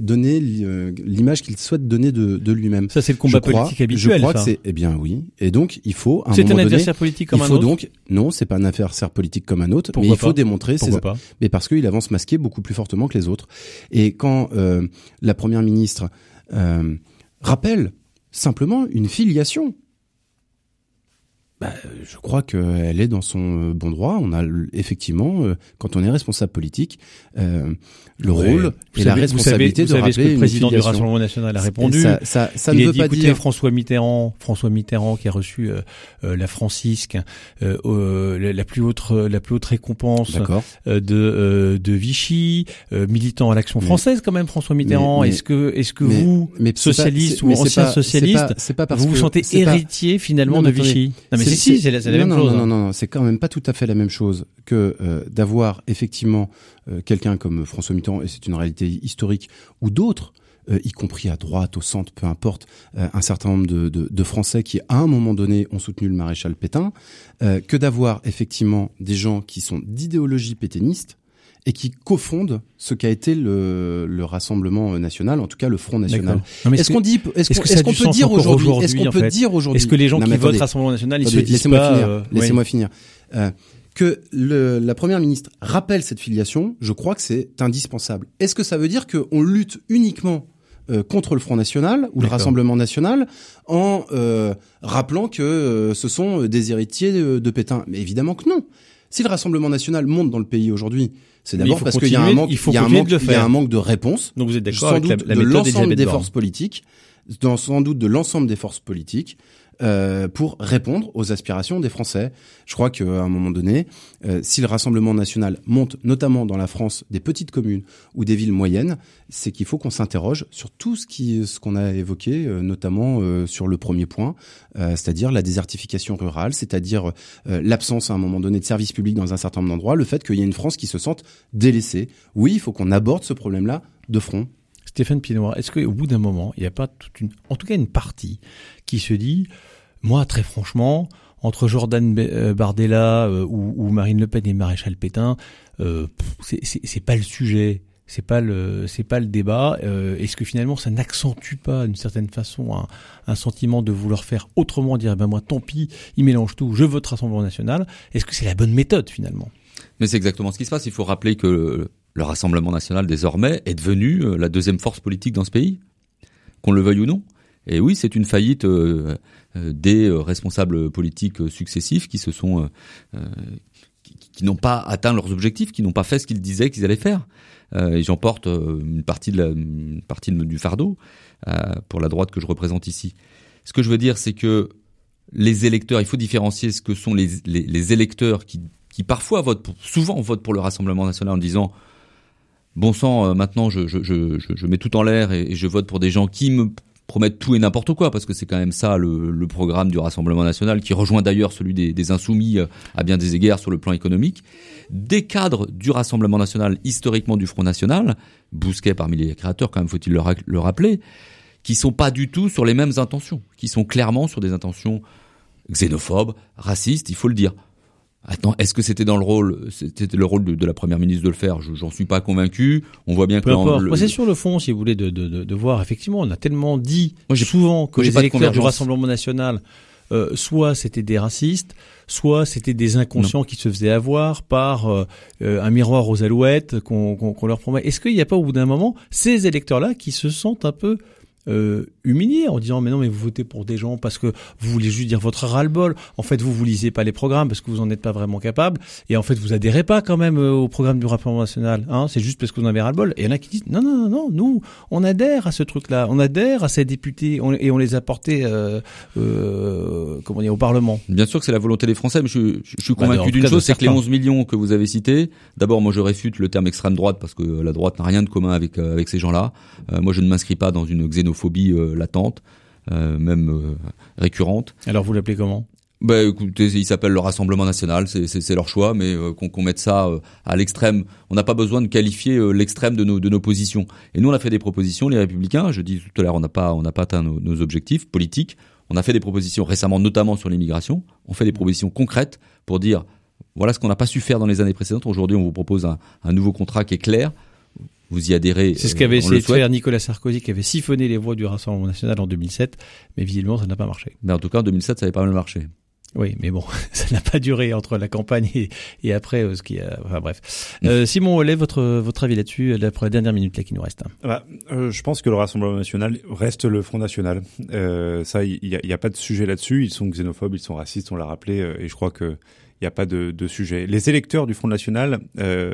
donner l'image qu'il souhaite donner de, de lui-même. Ça, c'est le combat politique habituel. Je crois que c'est, eh bien oui. Et donc, il faut. C'est un adversaire politique comme un autre. Il faut donc, non, c'est pas un adversaire politique comme un autre, mais il faut démontrer. Pourquoi pas Mais parce qu'il avance masqué beaucoup plus fortement que les autres. Et quand la première ministre rappelle simplement une filiation. Bah, je crois qu'elle est dans son euh, bon droit. On a effectivement, euh, quand on est responsable politique, euh, le rôle et la responsabilité vous savez, de rappeler ce que le président du Rassemblement national a répondu. Ça, ça, ça ne veut dit, pas écoutez, dire François Mitterrand, François Mitterrand qui a reçu la francisque, la plus haute, la plus haute récompense de de Vichy, militant à l'Action française quand même, François Mitterrand. Est-ce que est-ce que vous, socialiste ou ancien socialiste, vous vous sentez héritier finalement de Vichy? Si, c'est la, même chose. Non, non, non, c'est quand même pas tout à fait la même chose que euh, d'avoir effectivement euh, quelqu'un comme François Mitterrand, et c'est une réalité historique, ou d'autres, euh, y compris à droite, au centre, peu importe, un certain nombre de, de, de, Français qui, à un moment donné, ont soutenu le maréchal Pétain, que d'avoir effectivement des gens qui sont d'idéologie pétainiste, et qui cofondent ce qu'a été le, le, Rassemblement national, en tout cas le Front national. Est-ce qu'on dit, est-ce qu'on peut dire aujourd'hui, est-ce qu'on peut dire aujourd'hui, est-ce que les gens qui votent Rassemblement national, ils se disent laissez-moi pas, finir, euh, laissez-moi finir, euh, que le, la première ministre rappelle cette filiation, je crois que c'est indispensable. Est-ce que ça veut dire qu'on lutte uniquement euh, contre le Front National ou le Rassemblement National en euh, rappelant que ce sont des héritiers de, de Pétain? Mais évidemment que non. Si le Rassemblement National monte dans le pays aujourd'hui, c'est d'abord parce qu'il y a un manque, il faut y a un manque, il y a un manque de réponse. Donc vous êtes d'accord avec la, la de l'ensemble des forces politiques, dans, sans doute de l'ensemble des forces politiques, euh, pour répondre aux aspirations des Français. Je crois qu'à un moment donné, euh, si le Rassemblement national monte, notamment dans la France, des petites communes ou des villes moyennes, c'est qu'il faut qu'on s'interroge sur tout ce qui, ce qu'on a évoqué, euh, notamment euh, sur le premier point, c'est-à-dire la désertification rurale, c'est-à-dire l'absence à un moment donné de services publics dans un certain nombre d'endroits, le fait qu'il y ait une France qui se sente délaissée. Oui, il faut qu'on aborde ce problème-là de front. Stéphane Pinois, est-ce qu'au bout d'un moment, il n'y a pas toute une, en tout cas une partie qui se dit, moi, très franchement, entre Jordan euh, Bardella euh, ou, Marine Le Pen et Maréchal Pétain, euh, c'est pas le sujet, c'est pas le c'est pas le débat. Euh, Est-ce que finalement ça n'accentue pas d'une certaine façon un, sentiment de vouloir faire autrement, dire ben moi tant pis, il mélange tout, je vote Rassemblement National. Est-ce que c'est la bonne méthode finalement? Mais c'est exactement ce qui se passe. Il faut rappeler que le Rassemblement National désormais est devenu la deuxième force politique dans ce pays, qu'on le veuille ou non. Et oui, c'est une faillite euh, euh, des euh, responsables politiques successifs qui se sont qui, n'ont pas atteint leurs objectifs, qui n'ont pas fait ce qu'ils disaient qu'ils allaient faire. et j'en porte une partie de la partie du fardeau pour la droite que je représente ici. Ce que je veux dire, c'est que les électeurs, il faut différencier ce que sont les, électeurs qui, qui parfois votent, souvent votent pour le Rassemblement national en disant bon sang, maintenant je, je, je, je mets tout en l'air et, je vote pour des gens qui me promettre tout et n'importe quoi, parce que c'est quand même ça le, programme du Rassemblement national, qui rejoint d'ailleurs celui des, des, insoumis euh, à bien des égards sur le plan économique. Des cadres du Rassemblement national, historiquement du Front national, Bousquet parmi les créateurs, quand même faut-il le, le, rappeler, qui sont pas du tout sur les mêmes intentions, qui sont clairement sur des intentions xénophobes, racistes, il faut le dire. Attends, est-ce que c'était dans le rôle, c'était le rôle de, la première ministre de le faire? J'en suis pas convaincu. On voit bien que. Le... C'est sur le fond, si vous voulez, de, de, de, voir. Effectivement, on a tellement dit souvent que les électeurs du Rassemblement national, euh, soit c'était des racistes, soit c'était des inconscients qui se faisaient avoir par euh, euh, un miroir aux alouettes qu'on leur promet. Est-ce qu'il n'y a pas au bout d'un moment ces électeurs-là qui se sentent un peu euh, humilié en disant mais non mais vous votez pour des gens parce que vous voulez juste dire votre ras-le-bol. En fait vous vous lisez pas les programmes parce que vous en êtes pas vraiment capable et en fait vous adhérez pas quand même euh, au programme du Rassemblement national. Hein, c'est juste parce que vous en avez ras-le-bol. Et il y en a qui disent non non non non nous on adhère à ce truc-là, on adhère à ces députés et on les a portés euh, euh, comment dire au Parlement. Bien sûr que c'est la volonté des Français, mais je, je, suis bah, convaincu d'une chose, c'est que les 11 millions que vous avez cités, d'abord moi je réfute le terme extrême droite parce que la droite n'a rien de commun avec avec ces gens-là. moi je ne m'inscris pas dans une xénophobie phobie euh, latente, euh, même euh, récurrente. Alors vous l'appelez comment? Bah, écoutez, il s'appelle le Rassemblement National, c'est leur choix, mais qu'on mette ça à l'extrême, on n'a pas besoin de qualifier l'extrême de nos, de nos positions. Et nous, on a fait des propositions, les Républicains. Je dis tout à l'heure, on n'a pas, on n'a pas atteint nos, nos, objectifs politiques. On a fait des propositions récemment, notamment sur l'immigration. On fait des propositions concrètes pour dire voilà ce qu'on n'a pas su faire dans les années précédentes. Aujourd'hui, on vous propose un, un nouveau contrat qui est clair, vous y adhérez. C'est ce qu'avait essayé de faire Nicolas Sarkozy, qui avait siphonné les voix du Rassemblement national en 2007, mais visiblement ça n'a pas marché. Mais en tout cas, en 2007, ça n'avait pas mal marché. Oui, mais bon, [laughs] ça n'a pas duré entre la campagne et, et après euh, ce qui a. Enfin bref. Euh, [laughs] Simon Ollet, votre votre avis là-dessus euh, pour la dernière minute là qui nous reste. Bah, euh, je pense que le Rassemblement national reste le Front national. Euh, ça, il y a, y a, pas de sujet là-dessus. Ils sont xénophobes, ils sont racistes, on l'a rappelé, et je crois que il n'y a pas de, de, sujet. Les électeurs du Front National, euh,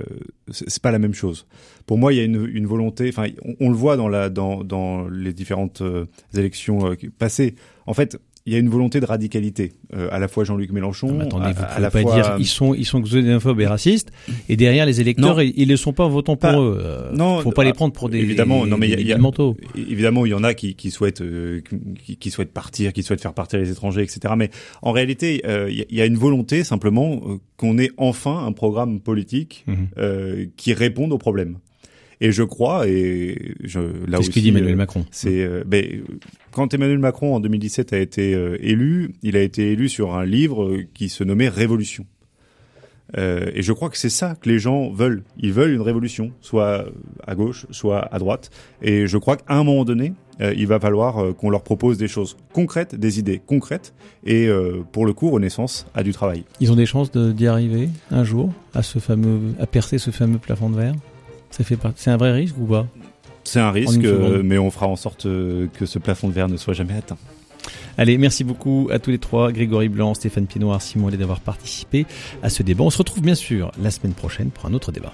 c'est pas la même chose. Pour moi, il y a une, une volonté. Enfin, on, le voit dans la dans dans les différentes euh, élections euh, passées. En fait, il y a une volonté de radicalité. Euh, à la fois Jean-Luc Mélenchon, attendez, vous à, la pas dire ils sont ils sont xénophobes et racistes et derrière les électeurs ils, ils le sont pas en votant pour eux. Euh, non, faut pas les prendre pour des évidemment. Non mais il y, a, mentaux. évidemment il y en a qui, qui souhaitent euh, qui, qui, souhaitent partir, qui souhaitent faire partir les étrangers, etc. Mais en réalité euh, il y, a une volonté simplement euh, qu'on ait enfin un programme politique mmh. qui réponde aux problèmes. Et je crois, et je, là aussi, ce dit Emmanuel Macron. C'est, ben, quand Emmanuel Macron en 2017 a été euh, élu, il a été élu sur un livre qui se nommait Révolution. Euh, et je crois que c'est ça que les gens veulent. Ils veulent une révolution, soit à gauche, soit à droite. Et je crois qu'à un moment donné, euh, il va falloir euh, qu'on leur propose des choses concrètes, des idées concrètes. Et euh, pour le coup, Renaissance a du travail. Ils ont des chances d'y arriver un jour, à ce fameux, à percer ce fameux plafond de verre? Ça fait C'est un vrai risque ou pas c'est un risque, mais on fera en sorte euh, que ce plafond de verre ne soit jamais atteint. Allez, merci beaucoup à tous les trois, Grégory Blanc, Stéphane Pienoir, Simon Allais d'avoir participé à ce débat. On se retrouve bien sûr la semaine prochaine pour un autre débat.